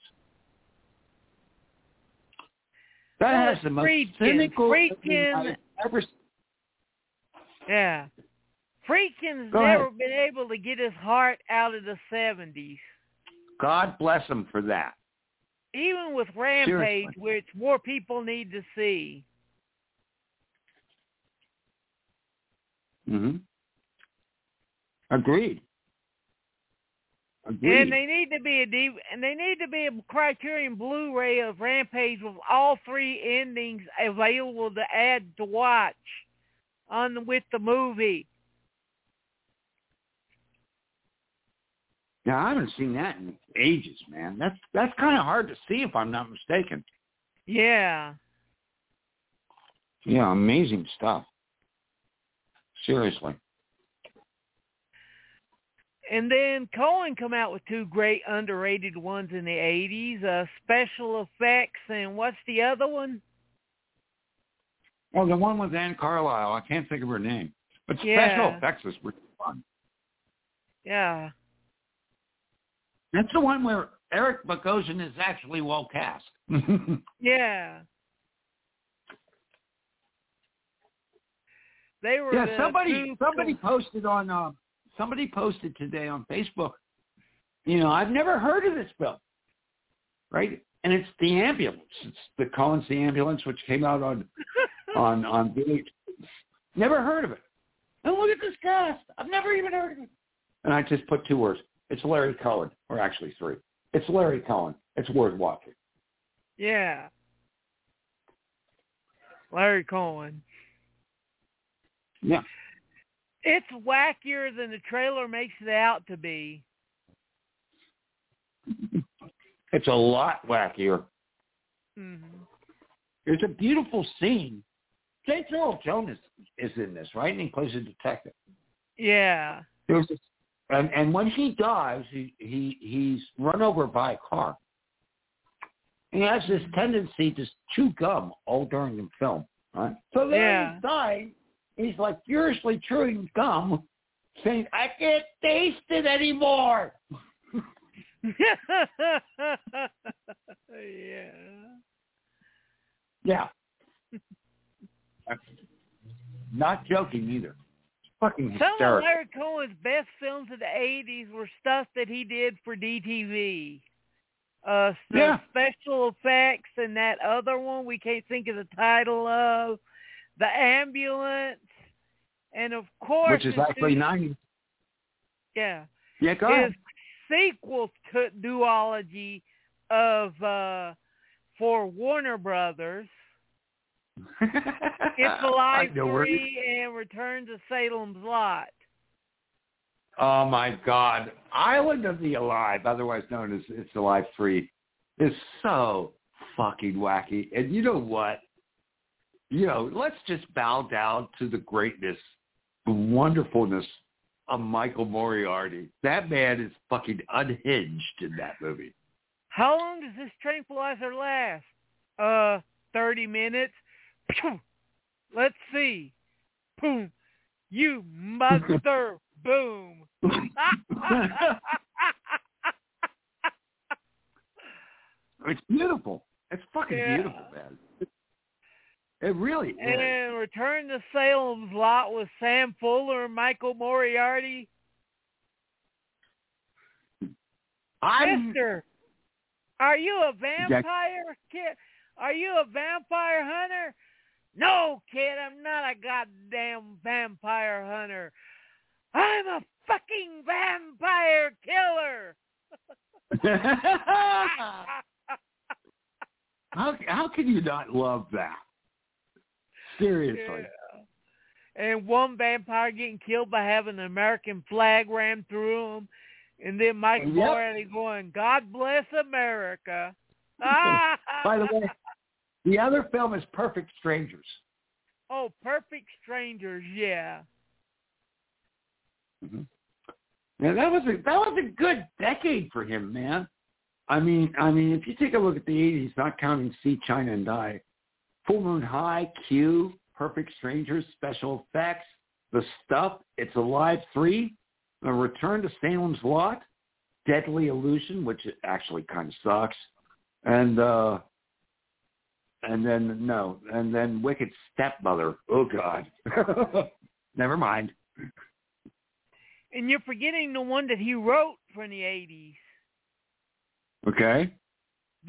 [SPEAKER 3] That has the most cynical
[SPEAKER 2] Friedkin-
[SPEAKER 3] I've ever. s-
[SPEAKER 2] Yeah. Friedkin's
[SPEAKER 3] Go ahead.
[SPEAKER 2] never been able to get his heart out of the 70s.
[SPEAKER 3] God bless him for that.
[SPEAKER 2] Even with Rampage,
[SPEAKER 3] Seriously.
[SPEAKER 2] which more people need to see.
[SPEAKER 3] hmm Agreed. Agreed.
[SPEAKER 2] And they need to be a D- and they need to be a Criterion Blu-ray of Rampage with all three endings available to add to watch on the, with the movie.
[SPEAKER 3] Now I haven't seen that in ages, man. That's that's kind of hard to see if I'm not mistaken.
[SPEAKER 2] Yeah.
[SPEAKER 3] Yeah, amazing stuff. Seriously.
[SPEAKER 2] And then Cohen come out with two great underrated ones in the 80s, uh, special effects and what's the other one?
[SPEAKER 3] Oh, the one with Anne Carlisle. I can't think of her name. But special
[SPEAKER 2] Yeah.
[SPEAKER 3] effects is really fun.
[SPEAKER 2] Yeah.
[SPEAKER 3] That's the one where Eric Bogosian is actually well cast.
[SPEAKER 2] Yeah. They were
[SPEAKER 3] yeah, somebody somebody posted on uh, somebody posted today on Facebook. You know, I've never heard of this film, right? And it's the ambulance. It's the Collins the ambulance, which came out on on on VH. Never heard of it. And look at this cast. I've never even heard of it. And I just put two words. It's Larry Cohen, or actually three. It's Larry Cohen. It's worth watching.
[SPEAKER 2] Yeah. Larry Cohen.
[SPEAKER 3] Yeah.
[SPEAKER 2] It's wackier than the trailer makes it out to be.
[SPEAKER 3] It's a lot wackier.
[SPEAKER 2] Mm-hmm.
[SPEAKER 3] There's a beautiful scene. James Earl Jones is, is in this, right? And he plays a detective.
[SPEAKER 2] Yeah.
[SPEAKER 3] There's this, and and when he dies, he he he's run over by a car. He has this tendency to chew gum all during the film, right? So then
[SPEAKER 2] Yeah.
[SPEAKER 3] he's dying. He's like furiously chewing gum, saying, "I can't taste it anymore."
[SPEAKER 2] yeah.
[SPEAKER 3] Yeah. Not joking either. Fucking
[SPEAKER 2] Some of
[SPEAKER 3] hysterical.
[SPEAKER 2] Larry Cohen's best films of the '80s were stuff that he did for DTV. Uh, the
[SPEAKER 3] Yeah.
[SPEAKER 2] special effects and that other one we can't think of the title of, the ambulance, And of course,
[SPEAKER 3] which is actually ninety.
[SPEAKER 2] Yeah.
[SPEAKER 3] Yeah, go
[SPEAKER 2] his
[SPEAKER 3] ahead.
[SPEAKER 2] sequel to duology of uh for Warner Brothers. It's Alive
[SPEAKER 3] know where you-
[SPEAKER 2] 3 and Return to Salem's Lot.
[SPEAKER 3] Oh my God! Island of the Alive, otherwise known as It's Alive Three, is so fucking wacky. And you know what? You know, let's just bow down to the greatness, the wonderfulness of Michael Moriarty. That man is fucking unhinged in that movie.
[SPEAKER 2] How long does this tranquilizer last? Uh, 30 minutes. Let's see. Boom. You mother. Boom.
[SPEAKER 3] it's beautiful. It's fucking
[SPEAKER 2] Yeah.
[SPEAKER 3] beautiful, man. It really is.
[SPEAKER 2] and Return to Salem's Lot with Sam Fuller and Michael Moriarty.
[SPEAKER 3] I'm
[SPEAKER 2] Mister, are you a vampire kid? Are you a vampire hunter? No, kid, I'm not a goddamn vampire hunter. I'm a fucking vampire killer.
[SPEAKER 3] how how can you not love that? Seriously.
[SPEAKER 2] Yeah. And one vampire getting killed by having an American flag rammed through him. And then Michael
[SPEAKER 3] Yep.
[SPEAKER 2] Going, God bless America. Ah!
[SPEAKER 3] By the way, the other film is Perfect Strangers.
[SPEAKER 2] Oh, Perfect Strangers, yeah.
[SPEAKER 3] Yeah, that was a that was a good decade for him, man. I mean, I mean, if you take a look at the '80s, not counting See China and Die, Full Moon High, Q, Perfect Strangers, Special Effects, The Stuff, It's Alive Three, A Return to Salem's Lot, Deadly Illusion, which actually kind of sucks, and uh and then no, and then Wicked Stepmother. Oh God, never mind.
[SPEAKER 2] And you're forgetting the one that he wrote from the 80s.
[SPEAKER 3] Okay.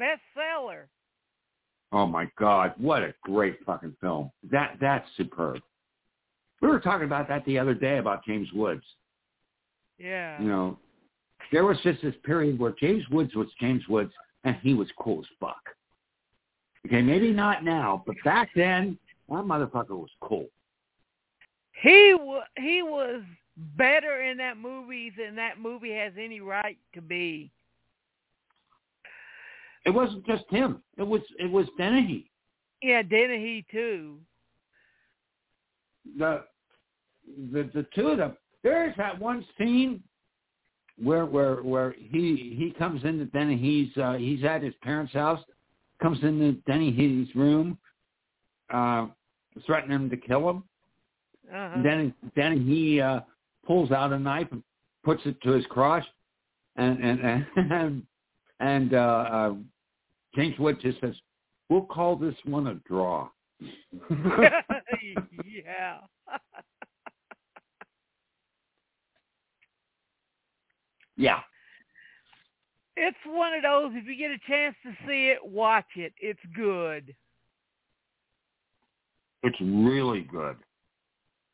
[SPEAKER 2] Bestseller.
[SPEAKER 3] Oh my God, what a great fucking film. That that's superb. We were talking about that the other day about James Woods.
[SPEAKER 2] Yeah.
[SPEAKER 3] You know, there was just this period where James Woods was James Woods and he was cool as fuck. Okay, maybe not now, but back then, that motherfucker was cool.
[SPEAKER 2] He wa he was better in that movie than that movie has any right to be.
[SPEAKER 3] It wasn't just him. It was it was Dennehy.
[SPEAKER 2] Yeah, Dennehy too.
[SPEAKER 3] The the the two of them. There is that one scene where where where he he comes into Dennehy's uh he's at his parents' house, comes into Denny Dennehy's room, uh threatening him to kill him.
[SPEAKER 2] Uh-huh.
[SPEAKER 3] Then then he uh pulls out a knife and puts it to his crotch and and and, and uh, uh James Wood just says, We'll call this one a draw.
[SPEAKER 2] yeah.
[SPEAKER 3] yeah.
[SPEAKER 2] It's one of those if you get a chance to see it, watch it. It's good.
[SPEAKER 3] It's really good.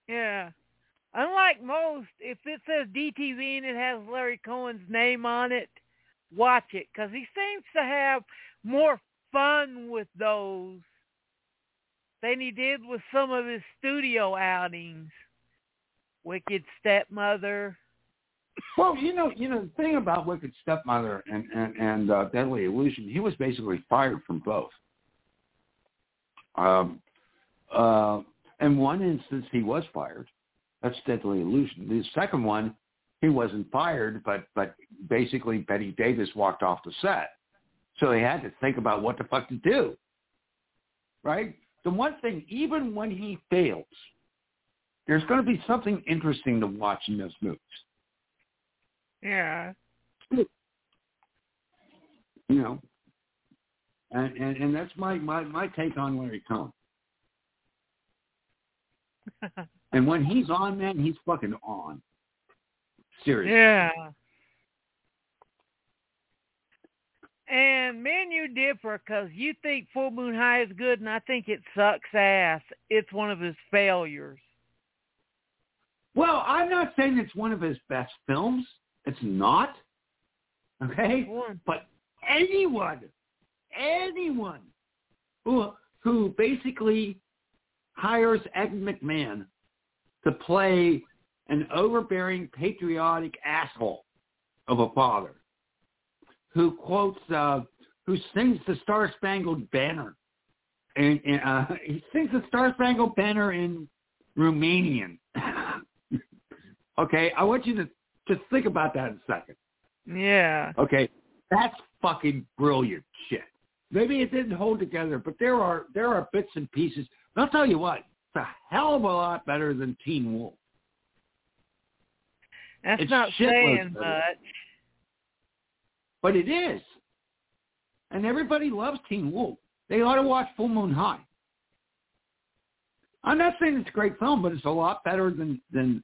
[SPEAKER 2] Yeah. Unlike most, if it says DTV and it has Larry Cohen's name on it, watch it because he seems to have more fun with those than he did with some of his studio outings. Wicked Stepmother.
[SPEAKER 3] Well, you know, you know, the thing about Wicked Stepmother and and, and uh, Deadly Illusion, he was basically fired from both. Um, uh, in one instance, he was fired. That's Deadly Illusion. The second one, he wasn't fired, but but basically Bette Davis walked off the set, so they had to think about what the fuck to do. Right. The one thing, even when he fails, there's going to be something interesting to watch in those movies.
[SPEAKER 2] Yeah.
[SPEAKER 3] you know, and and, and that's my, my my take on Larry Cohen. And when he's on, man, he's fucking on. Seriously.
[SPEAKER 2] yeah. And man, you differ because you think Full Moon High is good, and I think it sucks ass. It's one of his failures.
[SPEAKER 3] Well, I'm not saying it's one of his best films. It's not. Okay? But anyone, anyone who who basically hires Ed McMahon to play an overbearing, patriotic asshole of a father who quotes, uh, who sings the Star Spangled Banner. And, and uh, he sings the Star Spangled Banner in Romanian. okay, I want you to just think about that in a second.
[SPEAKER 2] Yeah.
[SPEAKER 3] Okay, that's fucking brilliant shit. Maybe it didn't hold together, but there are there are bits and pieces. And I'll tell you what, it's a hell of a lot better than Teen Wolf.
[SPEAKER 2] That's
[SPEAKER 3] It's
[SPEAKER 2] not saying
[SPEAKER 3] better.
[SPEAKER 2] much.
[SPEAKER 3] But it is. And everybody loves Teen Wolf. They ought to watch Full Moon High. I'm not saying it's a great film, but it's a lot better than than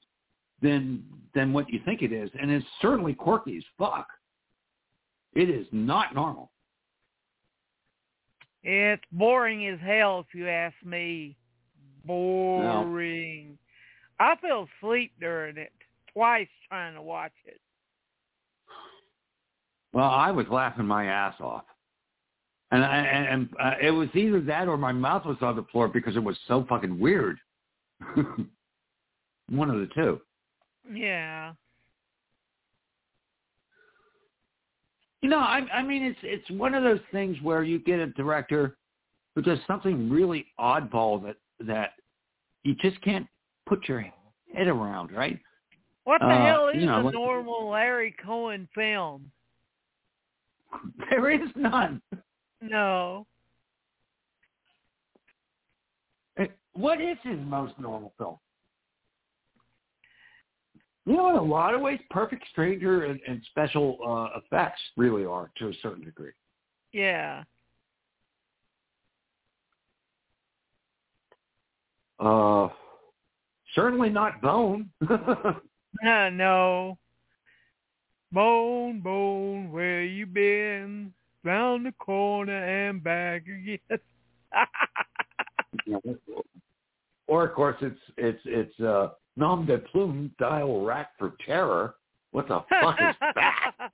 [SPEAKER 3] than than what you think it is. And it's certainly quirky as fuck. It is not normal.
[SPEAKER 2] It's boring as hell, if you ask me. Boring. I fell asleep during it twice trying to watch it.
[SPEAKER 3] Well, I was laughing my ass off. And I, and, and uh, it was either that or my mouth was on the floor because it was so fucking weird. One of the two.
[SPEAKER 2] Yeah.
[SPEAKER 3] You know, I, I mean, it's it's one of those things where you get a director who does something really oddball that that you just can't put your head around, right?
[SPEAKER 2] What the
[SPEAKER 3] Uh,
[SPEAKER 2] hell is
[SPEAKER 3] you know,
[SPEAKER 2] a normal Larry Cohen film?
[SPEAKER 3] There is none.
[SPEAKER 2] No.
[SPEAKER 3] Eh, What is his most normal film? You know, in a lot of ways, Perfect Stranger and, and special uh, effects really are to a certain degree.
[SPEAKER 2] Yeah.
[SPEAKER 3] Uh, certainly not Bone.
[SPEAKER 2] Uh, no. Bone, bone, where you been? Round the corner and back again.
[SPEAKER 3] or of course, it's it's it's uh, nom de plume, Dial Rat for Terror. What the fuck is that?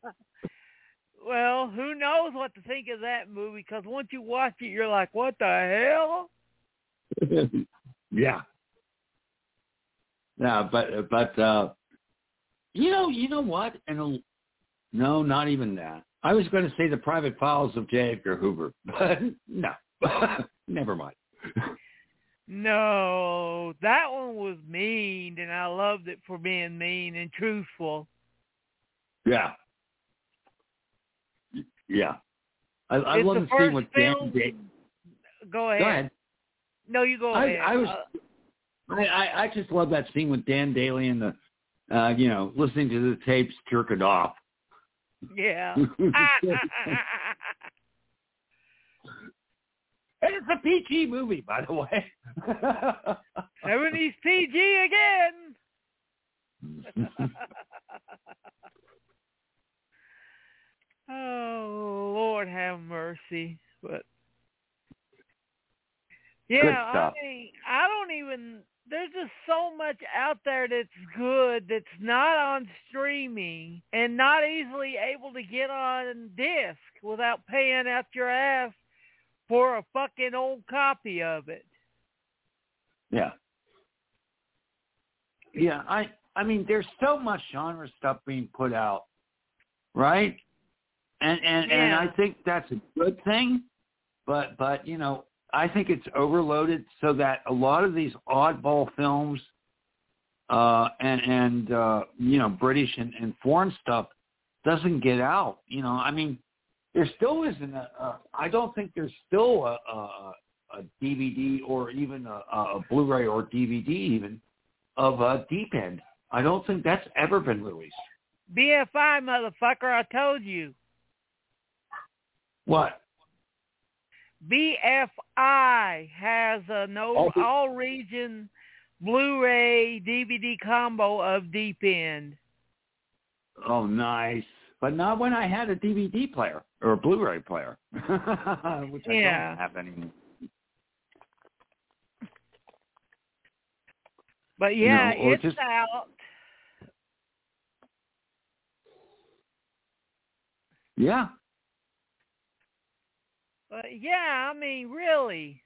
[SPEAKER 2] well, who knows what to think of that movie? Because once you watch it, you're like, what the hell?
[SPEAKER 3] yeah. Yeah, but but uh you know you know what? And no, not even that. I was going to say the private files of J. Edgar Hoover, but no, never mind.
[SPEAKER 2] No, that one was mean, and I loved it for being mean and truthful.
[SPEAKER 3] Yeah, yeah. I, I love
[SPEAKER 2] first
[SPEAKER 3] scene with Dan. Da-
[SPEAKER 2] Go ahead.
[SPEAKER 3] Go ahead.
[SPEAKER 2] No, you go
[SPEAKER 3] I-
[SPEAKER 2] ahead.
[SPEAKER 3] I was-
[SPEAKER 2] Uh,
[SPEAKER 3] I, I just love that scene with Dan Dailey and the, uh, you know, listening to the tapes jerking off.
[SPEAKER 2] yeah.
[SPEAKER 3] It's a PG movie, by the way.
[SPEAKER 2] Seventies PG again. oh Lord, have mercy. But yeah, I mean, I don't even. There's just so much out there that's good that's not on streaming and not easily able to get on disc without paying out your ass for a fucking old copy of it.
[SPEAKER 3] yeah. Yeah, I I mean there's so much genre stuff being put out, right? And and and I think that's a good thing, but but you know, I think it's overloaded so that a lot of these oddball films uh and and uh you know, British and, and foreign stuff doesn't get out. You know, I mean, there still isn't a, a I don't think there's still a a, a DVD or even a, a Blu-ray or DVD even of a Deep End. I don't think that's ever been released.
[SPEAKER 2] BFI, motherfucker, I told you.
[SPEAKER 3] What?
[SPEAKER 2] BFI has a no
[SPEAKER 3] Oh,
[SPEAKER 2] all region Blu-ray DVD combo of Deep End.
[SPEAKER 3] Oh, nice. But not when I had a DVD player or a Blu-ray player, which I
[SPEAKER 2] Yeah.
[SPEAKER 3] don't have anymore.
[SPEAKER 2] But yeah,
[SPEAKER 3] you know,
[SPEAKER 2] it's
[SPEAKER 3] just,
[SPEAKER 2] out.
[SPEAKER 3] Yeah.
[SPEAKER 2] But yeah, I mean, really,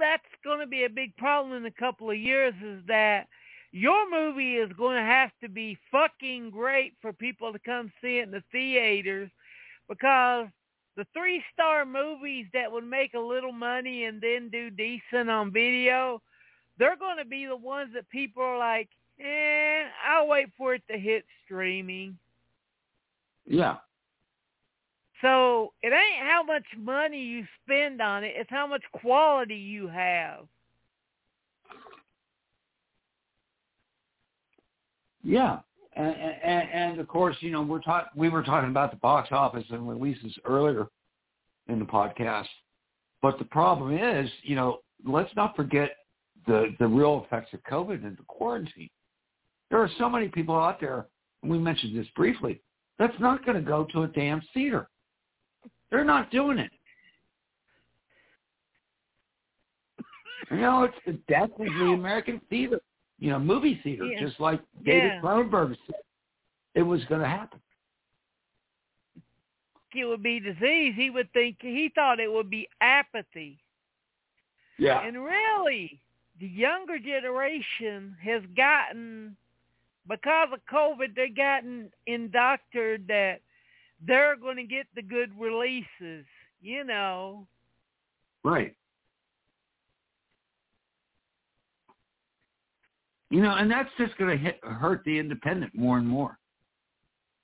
[SPEAKER 2] that's going to be a big problem in a couple of years. Is that your movie is going to have to be fucking great for people to come see it in the theaters because the three star movies that would make a little money and then do decent on video, they're going to be the ones that people are like, eh, I'll wait for it to hit streaming.
[SPEAKER 3] Yeah.
[SPEAKER 2] So it ain't how much money you spend on it, it's how much quality you have.
[SPEAKER 3] Yeah, and, and, and of course, you know, we're talk, we were talking about the box office and releases earlier in the podcast, but the problem is, you know, let's not forget the the real effects of COVID and the quarantine. There are so many people out there, and we mentioned this briefly, that's not going to go to a damn theater. They're not doing it. You know, it's the death of the American theater you know, movie theater,
[SPEAKER 2] yeah.
[SPEAKER 3] just like David
[SPEAKER 2] yeah.
[SPEAKER 3] Cronenberg said it was going to happen.
[SPEAKER 2] It would be disease. He would think he thought it would be apathy.
[SPEAKER 3] Yeah.
[SPEAKER 2] And really, the younger generation has gotten because of COVID, they gotten indoctored that they're going to get the good releases. You know.
[SPEAKER 3] Right. You know, and that's just going to hurt the independent more and more.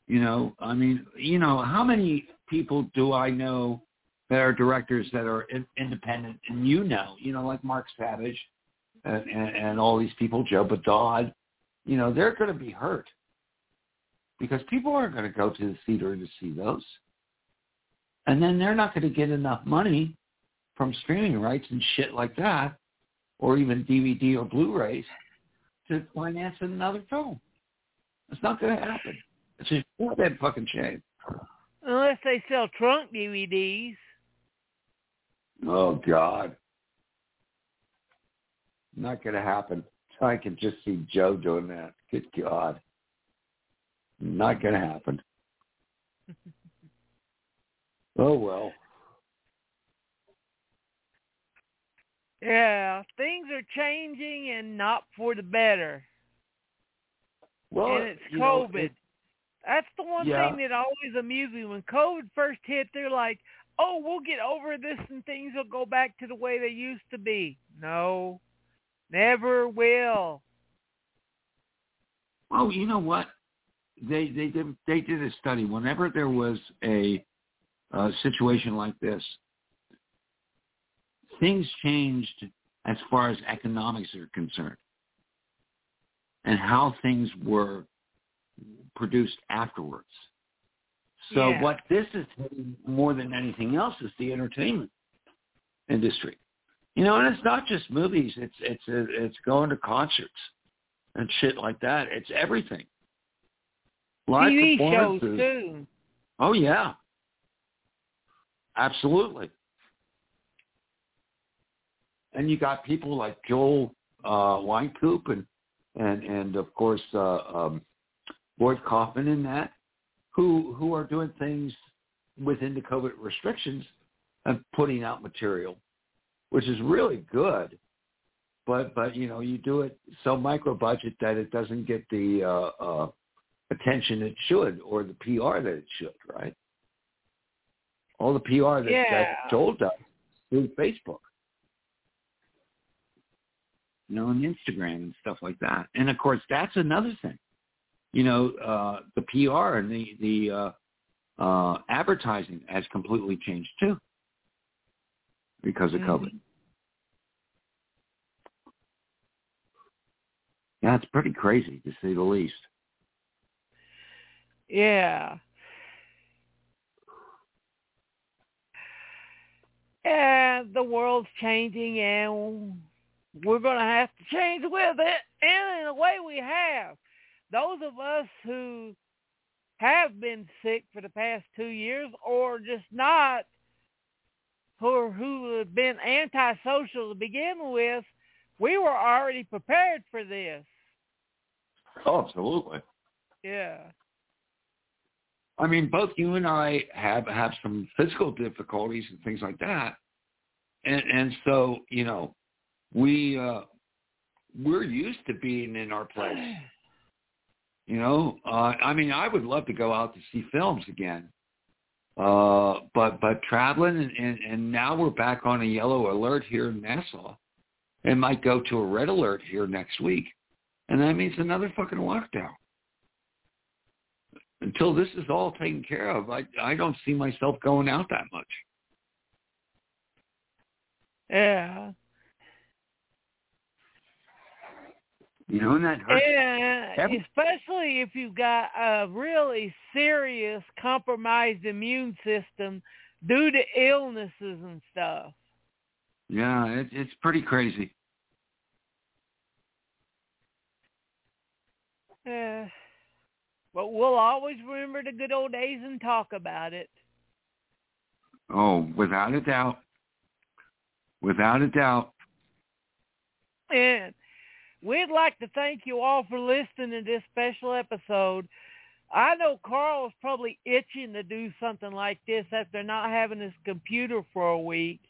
[SPEAKER 3] You know, I mean, you know, how many people do I know that are directors that are in, independent, and you know, you know, like Mark Savage and, and, and all these people, Joe Badon, you know, they're going to be hurt. Because people aren't going to go to the theater to see those, and then they're not going to get enough money from streaming rights and shit like that, or even DVD or Blu-rays to finance another film. It's not going to happen. It's a goddamn fucking shame.
[SPEAKER 2] Unless they sell trunk DVDs.
[SPEAKER 3] Oh God, not going to happen. I can just see Joe doing that. Good God, not going to happen. oh well.
[SPEAKER 2] Yeah, things are changing and not for the better.
[SPEAKER 3] Well,
[SPEAKER 2] and it's
[SPEAKER 3] you know,
[SPEAKER 2] COVID.
[SPEAKER 3] it-
[SPEAKER 2] That's the one
[SPEAKER 3] Yeah.
[SPEAKER 2] thing that always amused me. When COVID first hit, they're like, oh, we'll get over this and things will go back to the way they used to be. No, never will.
[SPEAKER 3] Well, you know what? They they did they did a study. Whenever there was a, a situation like this, things changed as far as economics are concerned, and how things were produced afterwards. So
[SPEAKER 2] Yeah.
[SPEAKER 3] what this is more than anything else is the entertainment industry. You know, and it's not just movies. It's it's it's going to concerts and shit like that. It's everything. Live
[SPEAKER 2] TV shows too.
[SPEAKER 3] Oh yeah, absolutely. And you got people like Joel uh, Wynkoop and and and of course uh, um, Lloyd Kaufman in that, who who are doing things within the COVID restrictions and putting out material, which is really good. But but you know you do it so micro budget that it doesn't get the uh, uh, attention it should or the PR that it should, right? All the PR that,
[SPEAKER 2] Yeah.
[SPEAKER 3] that Joel does through Facebook, you know, on Instagram and stuff like that. And of course, that's another thing. You know, uh, the PR and the the uh, uh, advertising has completely changed too because of COVID.
[SPEAKER 2] Mhm.
[SPEAKER 3] Yeah, it's pretty crazy to say the least.
[SPEAKER 2] Yeah. And the world's changing and we're going to have to change with it. And in a way we have. Those of us who have been sick for the past two years or just not, or who have been antisocial to begin with, we were already prepared for this.
[SPEAKER 3] Oh, absolutely.
[SPEAKER 2] Yeah.
[SPEAKER 3] I mean, both you and I have have some physical difficulties and things like that, and and so you know, we uh, we're used to being in our place. You know, uh, I mean, I would love to go out to see films again, uh, but but traveling and, and and now we're back on a yellow alert here in Nassau, and might go to a red alert here next week, and that means another fucking lockdown until this is all taken care of, I I don't see myself going out that much.
[SPEAKER 2] Yeah.
[SPEAKER 3] You know, and that hurts.
[SPEAKER 2] Yeah,
[SPEAKER 3] Every-
[SPEAKER 2] especially if you've got a really serious compromised immune system due to illnesses and stuff.
[SPEAKER 3] Yeah, it, it's pretty crazy.
[SPEAKER 2] Yeah. But we'll always remember the good old days and talk about it.
[SPEAKER 3] Oh, without a doubt. Without a doubt.
[SPEAKER 2] And we'd like to thank you all for listening to this special episode. I know Carl's probably itching to do something like this after not having his computer for a week.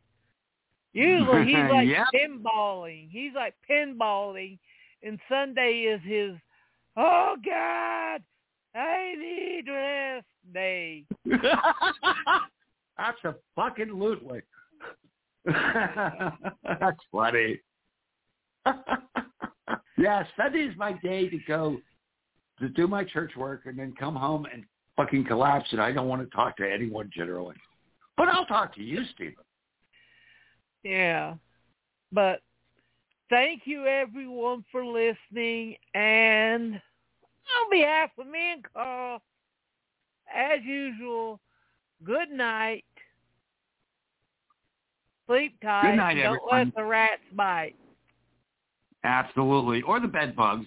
[SPEAKER 2] Usually he's like
[SPEAKER 3] Yep.
[SPEAKER 2] pinballing. He's like pinballing, and Sunday is his, oh God, I need rest day.
[SPEAKER 3] That's a fucking lootly. That's funny. Yeah, Sunday is my day to go to do my church work and then come home and fucking collapse and I don't want to talk to anyone generally. But I'll talk to you, Stephen.
[SPEAKER 2] Yeah. But thank you everyone for listening and on behalf of me and Carl, as usual, good night. Sleep tight.
[SPEAKER 3] Good night,
[SPEAKER 2] Don't
[SPEAKER 3] everyone.
[SPEAKER 2] let the rats bite.
[SPEAKER 3] Absolutely. Or the bed bugs.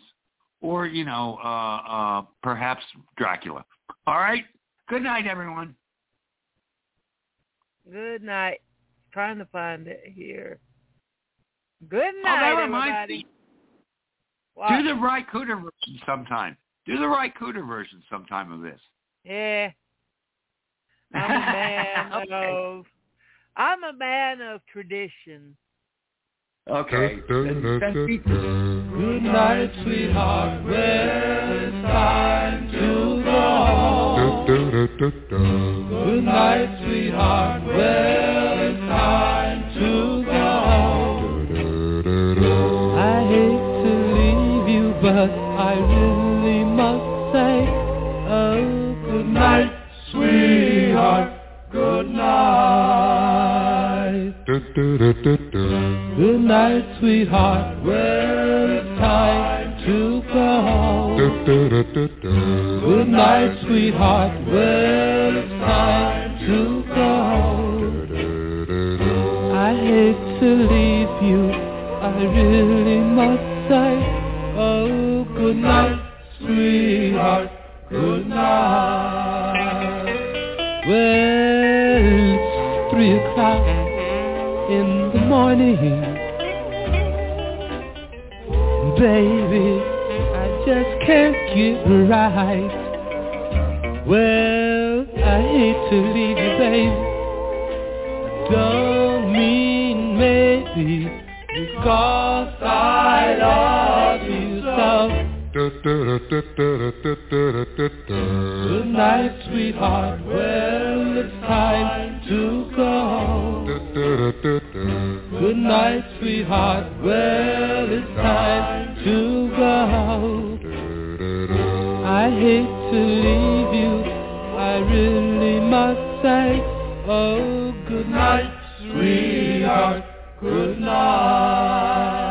[SPEAKER 3] Or, you know, uh, uh, perhaps Dracula. All right? Good night, everyone.
[SPEAKER 2] Good night. Trying to find it here. Good
[SPEAKER 3] Oh,
[SPEAKER 2] night,
[SPEAKER 3] reminds
[SPEAKER 2] everybody.
[SPEAKER 3] Do the right cooter version sometime. Do the right cooter version sometime of this.
[SPEAKER 2] Yeah. I'm a man
[SPEAKER 3] Okay.
[SPEAKER 2] of I'm a man of tradition.
[SPEAKER 3] Okay.
[SPEAKER 4] Good night, sweetheart. Well, it's time to go. Good night, sweetheart. Well, it's time to go. I hate to leave you, but I really Good night, sweetheart. Well, it's time to go. Good night, sweetheart. Well, it's time to go. I hate to leave you. I really must say, oh, good night, sweetheart. Good night. Well, it's three o'clock morning. Baby, I just can't get right. Well, I hate to leave you, baby. Don't mean maybe because I love. Good night, sweetheart. Well, it's time to go. Good night, sweetheart. Well, it's time to go. I hate to leave you. I really must say, oh, good night, sweetheart. Good night.